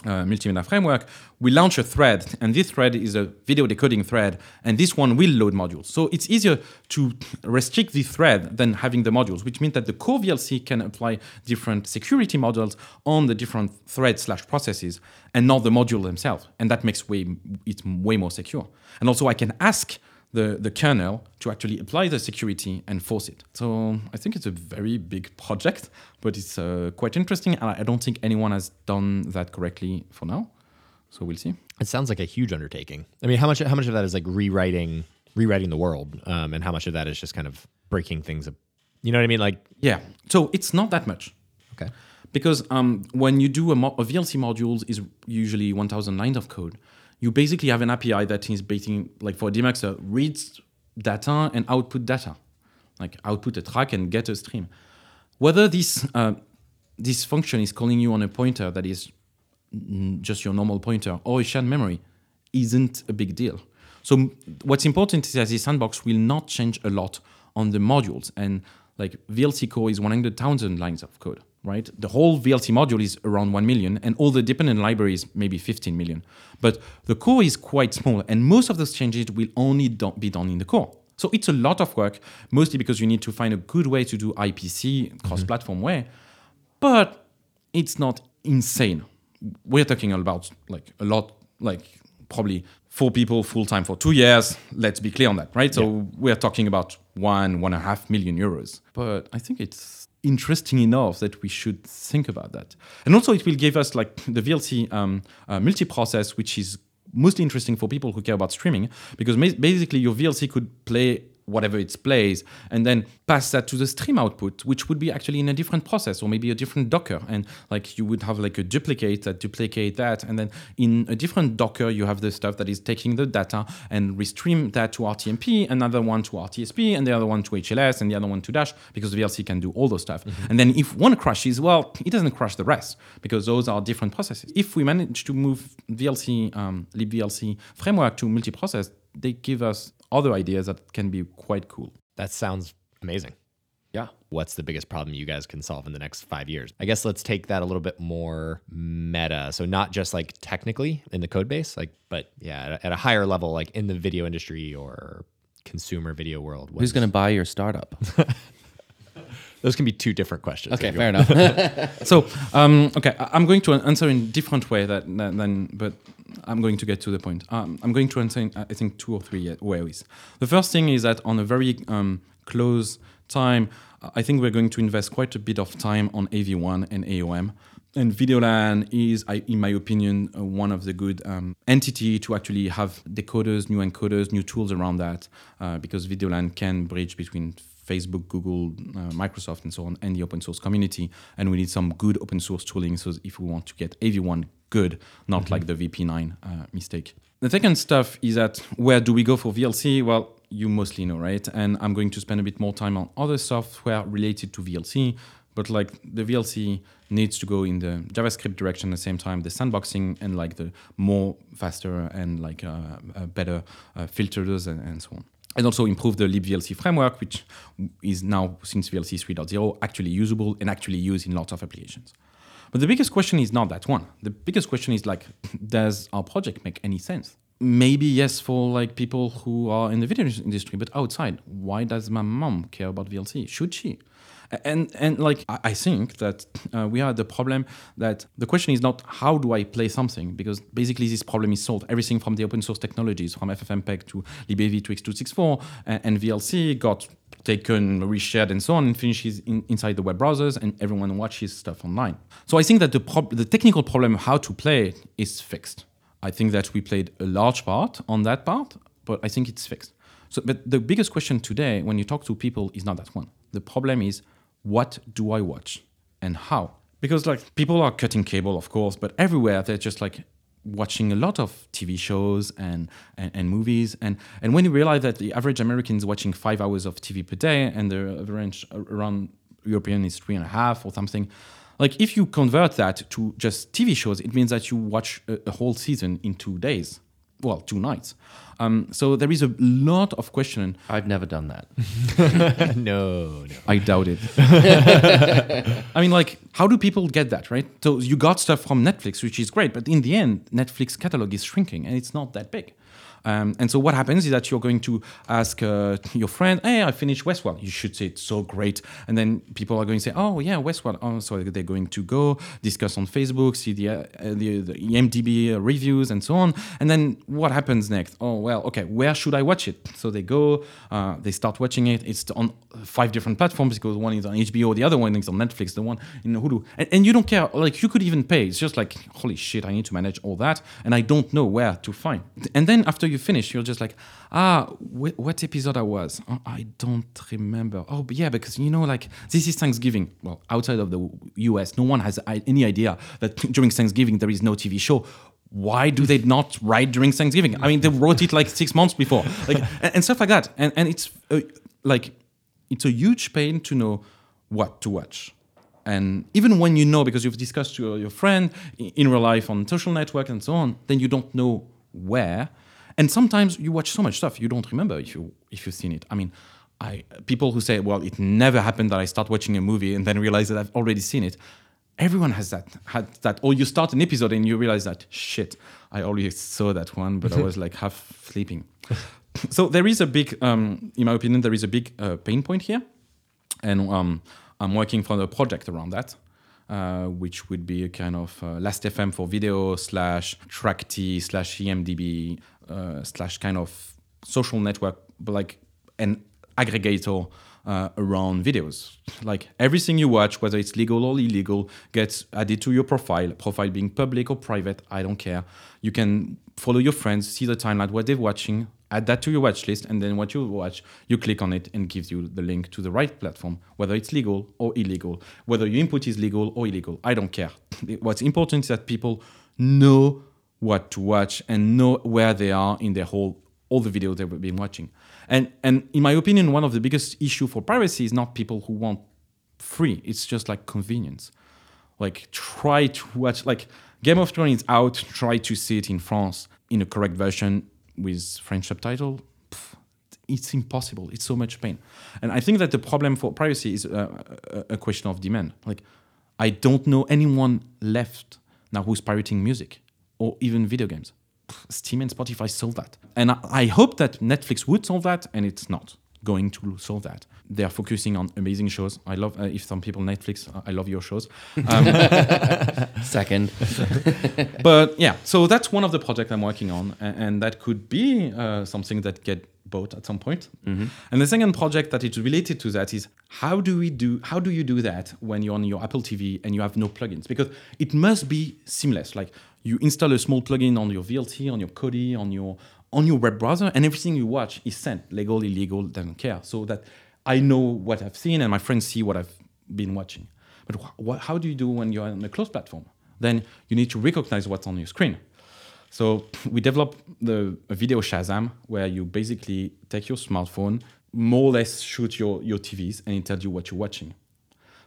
uh, multimedia framework, we launch a thread, and this thread is a video decoding thread, and this one will load modules. So it's easier to restrict the thread than having the modules, which means that the core VLC can apply different security models on the different threads slash processes, and not the module themselves. And that makes way it way more secure. And also, I can ask the, the kernel to actually apply the security and force it. So I think it's a very big project, but it's uh, quite interesting. And I don't think anyone has done that correctly for now. So we'll see. It sounds like a huge undertaking. I mean, how much how much of that is like rewriting rewriting the world, um, and how much of that is just kind of breaking things up? You know what I mean? Like, Yeah. So it's not that much. okay, Because um, when you do a, mo- a VLC module is usually 1,000 lines of code. You basically have an API that is basically like for a demuxer reads data and output data. like output a track and get a stream. Whether this uh, this function is calling you on a pointer that is just your normal pointer or a shared memory isn't a big deal. So what's important is that this sandbox will not change a lot on the modules. And like VLC core is 100,000 lines of code, right? The whole VLC module is around 1 million and all the dependent libraries maybe 15 million. But the core is quite small and most of those changes will only be done in the core. So it's a lot of work, mostly because you need to find a good way to do IPC cross-platform mm-hmm. way but it's not insane. We're talking about like a lot, like probably four people full time for two years. Let's be clear on that, right? So we're talking about one, one and a half million euros. But I think it's interesting enough that we should think about that. And also, it will give us like the VLC um, uh, multiprocess, which is mostly interesting for people who care about streaming because basically your VLC could play whatever it plays and then pass that to the stream output which would be actually in a different process or maybe a different docker. And like you would have like a duplicate that duplicate that and then in a different docker you have the stuff that is taking the data and restream that to rtmp another one to rtsp and the other one to hls and the other one to dash because vlc can do all those stuff. And then if one crashes well it doesn't crash the rest because those are different processes. If we manage to move vlc um, libvlc framework to multiprocess they give us other ideas that can be quite cool That sounds amazing. Yeah. What's the biggest problem you guys can solve in the next five years? I guess let's take that a little bit more meta. So not just like technically in the code base, like, but yeah, at a, at a higher level, like in the video industry or consumer video world. Who's going to buy your startup? [LAUGHS] Those can be two different questions. okay, fair enough. [LAUGHS] so um, okay i'm going to answer in different way that, than, than but i'm going to get to the point um, i'm going to answer in, i think two or three uh, ways the first thing is that on a very um, close time i think we're going to invest quite a bit of time on av1 and aom and VideoLAN is, in my opinion, uh, one of the good um, entity to actually have decoders, new encoders, new tools around that, uh, because VideoLAN can bridge between Facebook, Google, uh, Microsoft, and so on, and the open source community. And we need some good open source tooling. So if we want to get AV1 good, not like the VP9 uh, mistake. The second stuff is that where do we go for VLC? Well, you mostly know, right? And I'm going to spend a bit more time on other software related to VLC. But like the VLC needs to go in the JavaScript direction at the same time, the sandboxing and like the more faster and like uh, uh, better uh, filters and, and so on and also improve the libVLC framework, which is now, since VLC 3.0, actually usable and actually used in lots of applications. But the biggest question is not that one. The biggest question is like, [LAUGHS] does our project make any sense? Maybe yes for like people who are in the video industry, but outside, why does my mom care about VLC? Should she? And and like I think that uh, we are the problem that the question is not how do I play something because basically this problem is solved. Everything from the open source technologies, from FFmpeg to libav to x264 and, and VLC got taken, reshared, and so on, and finishes in, inside the web browsers, and everyone watches stuff online. So I think that the prob- the technical problem of how to play is fixed. I think that we played a large part on that part, but I think it's fixed. So, but the biggest question today, when you talk to people, is not that one. The problem is, what do I watch and how? Because like people are cutting cable, of course, but everywhere they're just like watching a lot of TV shows and, and, and movies. And, and when you realize that the average American is watching five hours of TV per day and the average uh, around European is three and a half or something, like if you convert that to just TV shows, it means that you watch a, a whole season in two days. Well, two nights. Um, so there is a lot of question. I've never done that. [LAUGHS] no, no. I doubt it. [LAUGHS] I mean, like, how do people get that, right? So you got stuff from Netflix, which is great, but in the end, Netflix catalog is shrinking and it's not that big. Um, and so what happens is that you're going to ask uh, your friend, "Hey, I finished Westworld." You should say it's so great, and then people are going to say, "Oh yeah, Westworld." Oh, so they're going to go discuss on Facebook, see the uh, the, the IMDb reviews and so on. And then what happens next? Oh well, okay, where should I watch it? So they go, uh, they start watching it. It's on five different platforms because one is on HBO, the other one is on Netflix, the one in Hulu, and, and you don't care. Like you could even pay. It's just like, holy shit, I need to manage all that, and I don't know where to find. And then after you finish, you're just like, ah, wh- what episode I was? Oh, I don't remember. Oh, but yeah, because you know, like this is Thanksgiving. Well, outside of the U.S., no one has any idea that [LAUGHS] during Thanksgiving there is no TV show. Why do they not write during Thanksgiving? I mean, they wrote it like six months before, [LAUGHS] like and, and stuff like that. And and it's uh, like it's a huge pain to know what to watch. And even when you know, because you've discussed to your friend in real life on social network and so on, then you don't know where. And sometimes you watch so much stuff you don't remember if you if you've seen it. I mean, I people who say, "Well, it never happened that I start watching a movie and then realize that I've already seen it." Everyone has that had that. Or you start an episode and you realize that shit, I already saw that one, but I was like half sleeping. [LAUGHS] so there is a big, um, in my opinion, there is a big uh, pain point here, and um, I'm working for a project around that. Uh, which would be a kind of uh, Last.fm for video slash Trakt slash IMDb uh, slash kind of social network, but like an aggregator uh, around videos. [LAUGHS] Like everything you watch, whether it's legal or illegal, gets added to your profile. Profile being public or private, I don't care. You can follow your friends, see the timeline, what they're watching, add that to your watch list, and then what you watch, you click on it and gives you the link to the right platform, whether it's legal or illegal, whether your input is legal or illegal. I don't care. [LAUGHS] What's important is that people know what to watch and know where they are in their whole all the videos they've been watching. And and in my opinion, one of the biggest issue for privacy is not people who want free. It's just like convenience. Like try to watch like Game of Thrones out. Try to see it in France in a correct version with French subtitle. Pff, It's impossible. It's so much pain. And I think that the problem for privacy is uh, a, a question of demand. Like I don't know anyone left now who's pirating music or even video games. Pff, Steam and Spotify solve that. And I, I hope that Netflix would solve that, and it's not going to solve that. They are focusing on amazing shows. I love, uh, if some people Netflix, uh, I love your shows. Um, [LAUGHS] Second. [LAUGHS] but yeah, so that's one of the projects I'm working on, and, and that could be uh, something that get bought at some point. And the second project that is related to that is how do we do? How do you do that when you're on your Apple TV and you have no plugins? Because it must be seamless. Like you install a small plugin on your VLC, on your Kodi, on your on your web browser, and everything you watch is sent, legal, illegal, doesn't care. So that I know what I've seen and my friends see what I've been watching. But wh- how do you do when you're on a closed platform? Then you need to recognize what's on your screen. So we developed the video Shazam where you basically take your smartphone, more or less shoot your, your TVs, and it tells you what you're watching.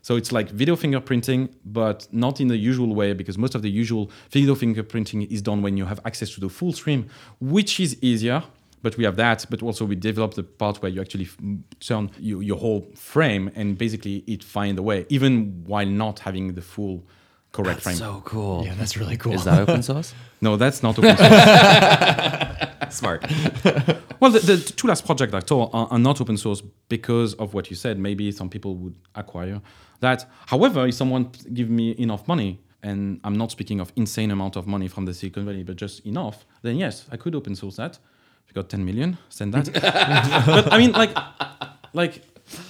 So it's like video fingerprinting, but not in the usual way because most of the usual video fingerprinting is done when you have access to the full stream, which is easier. But we have that, but also we developed the part where you actually f- turn your, your whole frame and basically it find a way, even while not having the full correct frame. so cool. Yeah, that's really cool. Is that open [LAUGHS] source? no, that's not [LAUGHS] open source. smart? [LAUGHS] Well, the, the two last projects I told are, are not open source because of what you said. Maybe some people would acquire that. However, if someone give me enough money, and I'm not speaking of insane amount of money from the Silicon Valley, but just enough, then yes, I could open source that. If you got 10 million, send that. [LAUGHS] but I mean, like, like,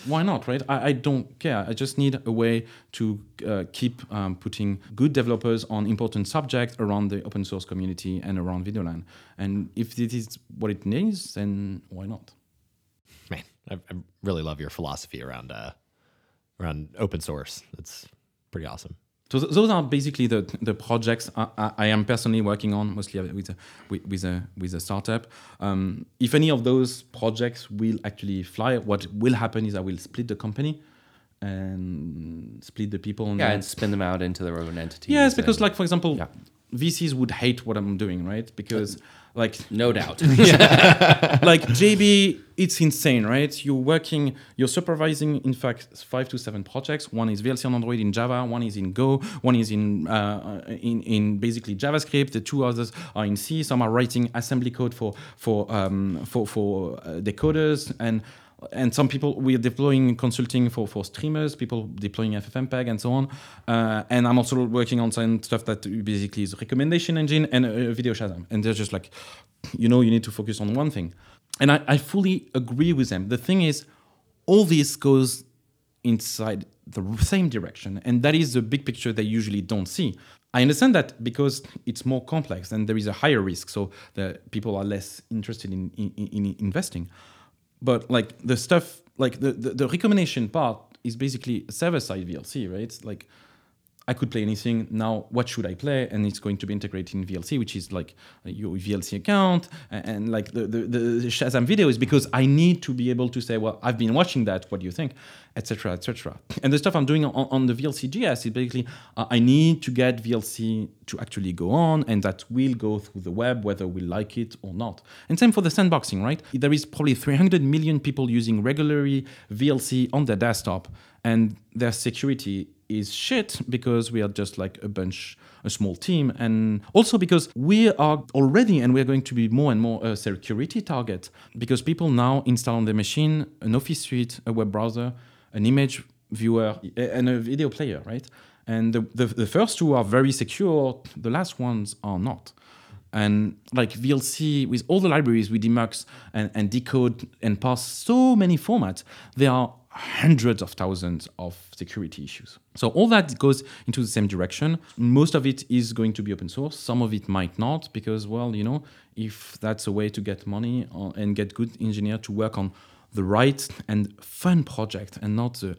why not, right? I, I don't care. I just need a way to uh, keep um, putting good developers on important subjects around the open source community and around VideoLAN. And if this is what it needs, then why not? Man, I, I really love your philosophy around uh, around open source. That's pretty awesome. So those are basically the the projects I, I, I am personally working on, mostly with a with, with a with a startup. Um, if any of those projects will actually fly, what will happen is I will split the company and split the people. And Yeah, and spin them out into their own entities. yes, because and- like for example, Yeah. VCs would hate what I'm doing, right? Because like no doubt. [LAUGHS] [LAUGHS] like JB, it's insane, right? You're working, you're supervising, in fact, five to seven projects. One is VLC on Android in Java, one is in Go, one is in uh, in, in basically JavaScript. The two others are in C. Some are writing assembly code for for um, for for uh, decoders and. And some people we are deploying consulting for, for streamers, people deploying FFmpeg and so on. Uh, and I'm also working on some stuff that basically is recommendation engine and video Shazam. And they're just like, you know, you need to focus on one thing. And I, I fully agree with them. The thing is, all this goes inside the same direction. And that is the big picture they usually don't see. I understand that because it's more complex and there is a higher risk. So the people are less interested in, in, in investing. But like the stuff, like the, the, the recommendation part is basically server side VLC, right? Like I could play anything. Now, what should I play? And it's going to be integrated in VLC, which is like your VLC account and, like the, the, the Shazam video is because I need to be able to say, well, I've been watching that. What do you think? Etc. Etc. And the stuff I'm doing on, on the VLC.js is basically uh, I need to get VLC to actually go on, and that will go through the web, whether we like it or not. And same for the sandboxing, right? There is probably 300 million people using regularly VLC on their desktop, and their security is shit because we are just like a bunch a small team. And also because we are already and we're going to be more and more a security target because people now install on their machine an office suite a web browser an image viewer and a video player right? And the, the, the first two are very secure. The last ones are not. And like VLC with all the libraries we demux and, and decode and pass so many formats, they are hundreds of thousands of security issues. So all that goes into the same direction. Most of it is going to be open source. Some of it might not because, well, you know, if that's a way to get money and get good engineer to work on the right and fun project and not the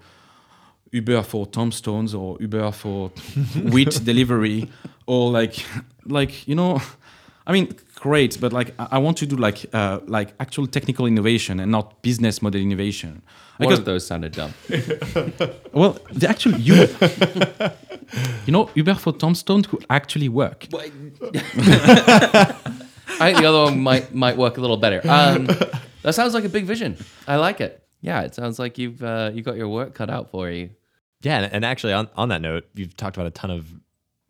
Uber for tombstones or Uber for [LAUGHS] wheat delivery or like like you know I mean, great, but like I want to do like uh, like actual technical innovation and not business model innovation. One because, of those sounded dumb. [LAUGHS] well, the actual you, [LAUGHS] you know, Uber for Tombstone could actually work. [LAUGHS] I think the other one might might work a little better. Um, that sounds like a big vision. I like it. Yeah, it sounds like you've uh, you got your work cut out for you. Yeah, and actually on on that note, you've talked about a ton of,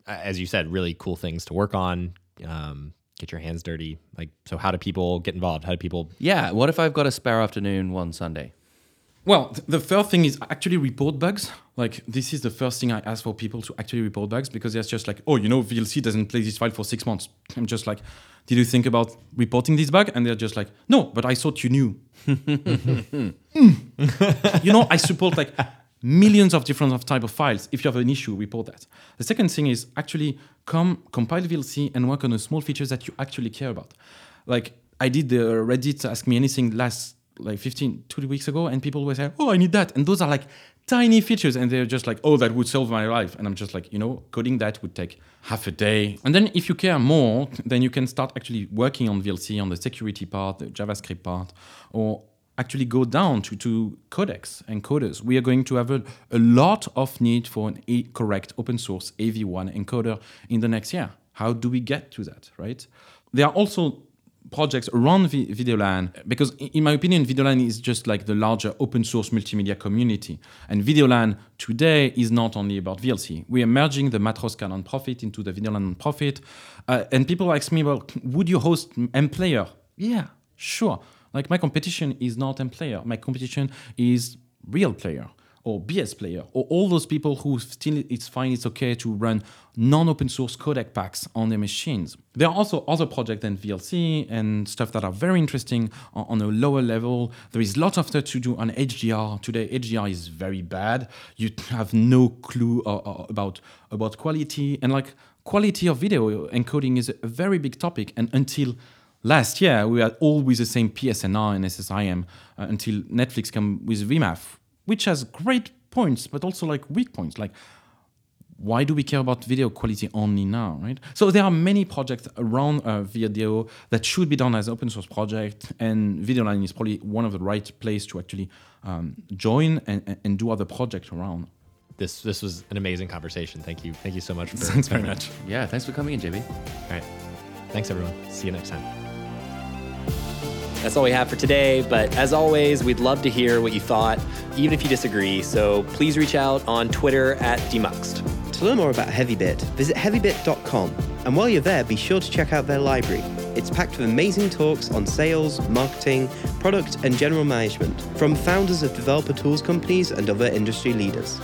as you said, really cool things to work on. Um, get your hands dirty? Like, so how do people get involved? How do people? Yeah. What if I've got a spare afternoon one Sunday? Well, the first thing is actually report bugs. Like, this is the first thing I ask for people to actually report bugs because it's just like, oh, you know, VLC doesn't play this file for six months. I'm just like, did you think about reporting this bug? And they're just like, no, but I thought you knew. [LAUGHS] mm. you know, I support like millions of different of type of files. If you have an issue, report that. The second thing is actually come compile VLC and work on the small features that you actually care about. Like I did the Reddit ask me anything last like 15 two weeks ago and people were saying oh i need that and those are like tiny features and they're just like oh that would solve my life and i'm just like you know coding that would take half a day and then if you care more then you can start actually working on vlc on the security part the javascript part or actually go down to, to codecs and coders. We are going to have a, a lot of need for an a correct open source AV1 encoder in the next year. How do we get to that, right? There are also projects around v- VideoLAN because in my opinion VideoLAN is just like the larger open source multimedia community and VideoLAN today is not only about VLC we are merging the Matroska nonprofit into the VideoLAN nonprofit uh, and people ask me well would you host MPlayer yeah sure like my competition is not MPlayer. My competition is RealPlayer or BS player or all those people who still it's fine, it's okay to run non-open source codec packs on their machines. There are also other projects than VLC and stuff that are very interesting on, a lower level. There is lots of stuff to do on HDR. Today, HDR is very bad. You have no clue uh, uh, about about quality and like quality of video encoding is a very big topic. And until last year we had always the same PSNR and SSIM uh, until Netflix came with VMAF, which has great points but also like weak points. Like why do we care about video quality only now, right? So there are many projects around uh, video that should be done as open source project, and Video VideoLAN is probably one of the right place to actually um, join and, and do other projects around. This this was an amazing conversation. Thank you. Thank you so much. For [LAUGHS] thanks very much. Yeah, thanks for coming in, JB. All right. Thanks everyone. See you next time. That's all we have for today. But as always, we'd love to hear what you thought, even if you disagree. So please reach out on Twitter at Demuxed. To learn more about HeavyBit, visit heavybit.com. And while you're there, be sure to check out their library. It's packed with amazing talks on sales, marketing, product, and general management from founders of developer tools companies and other industry leaders.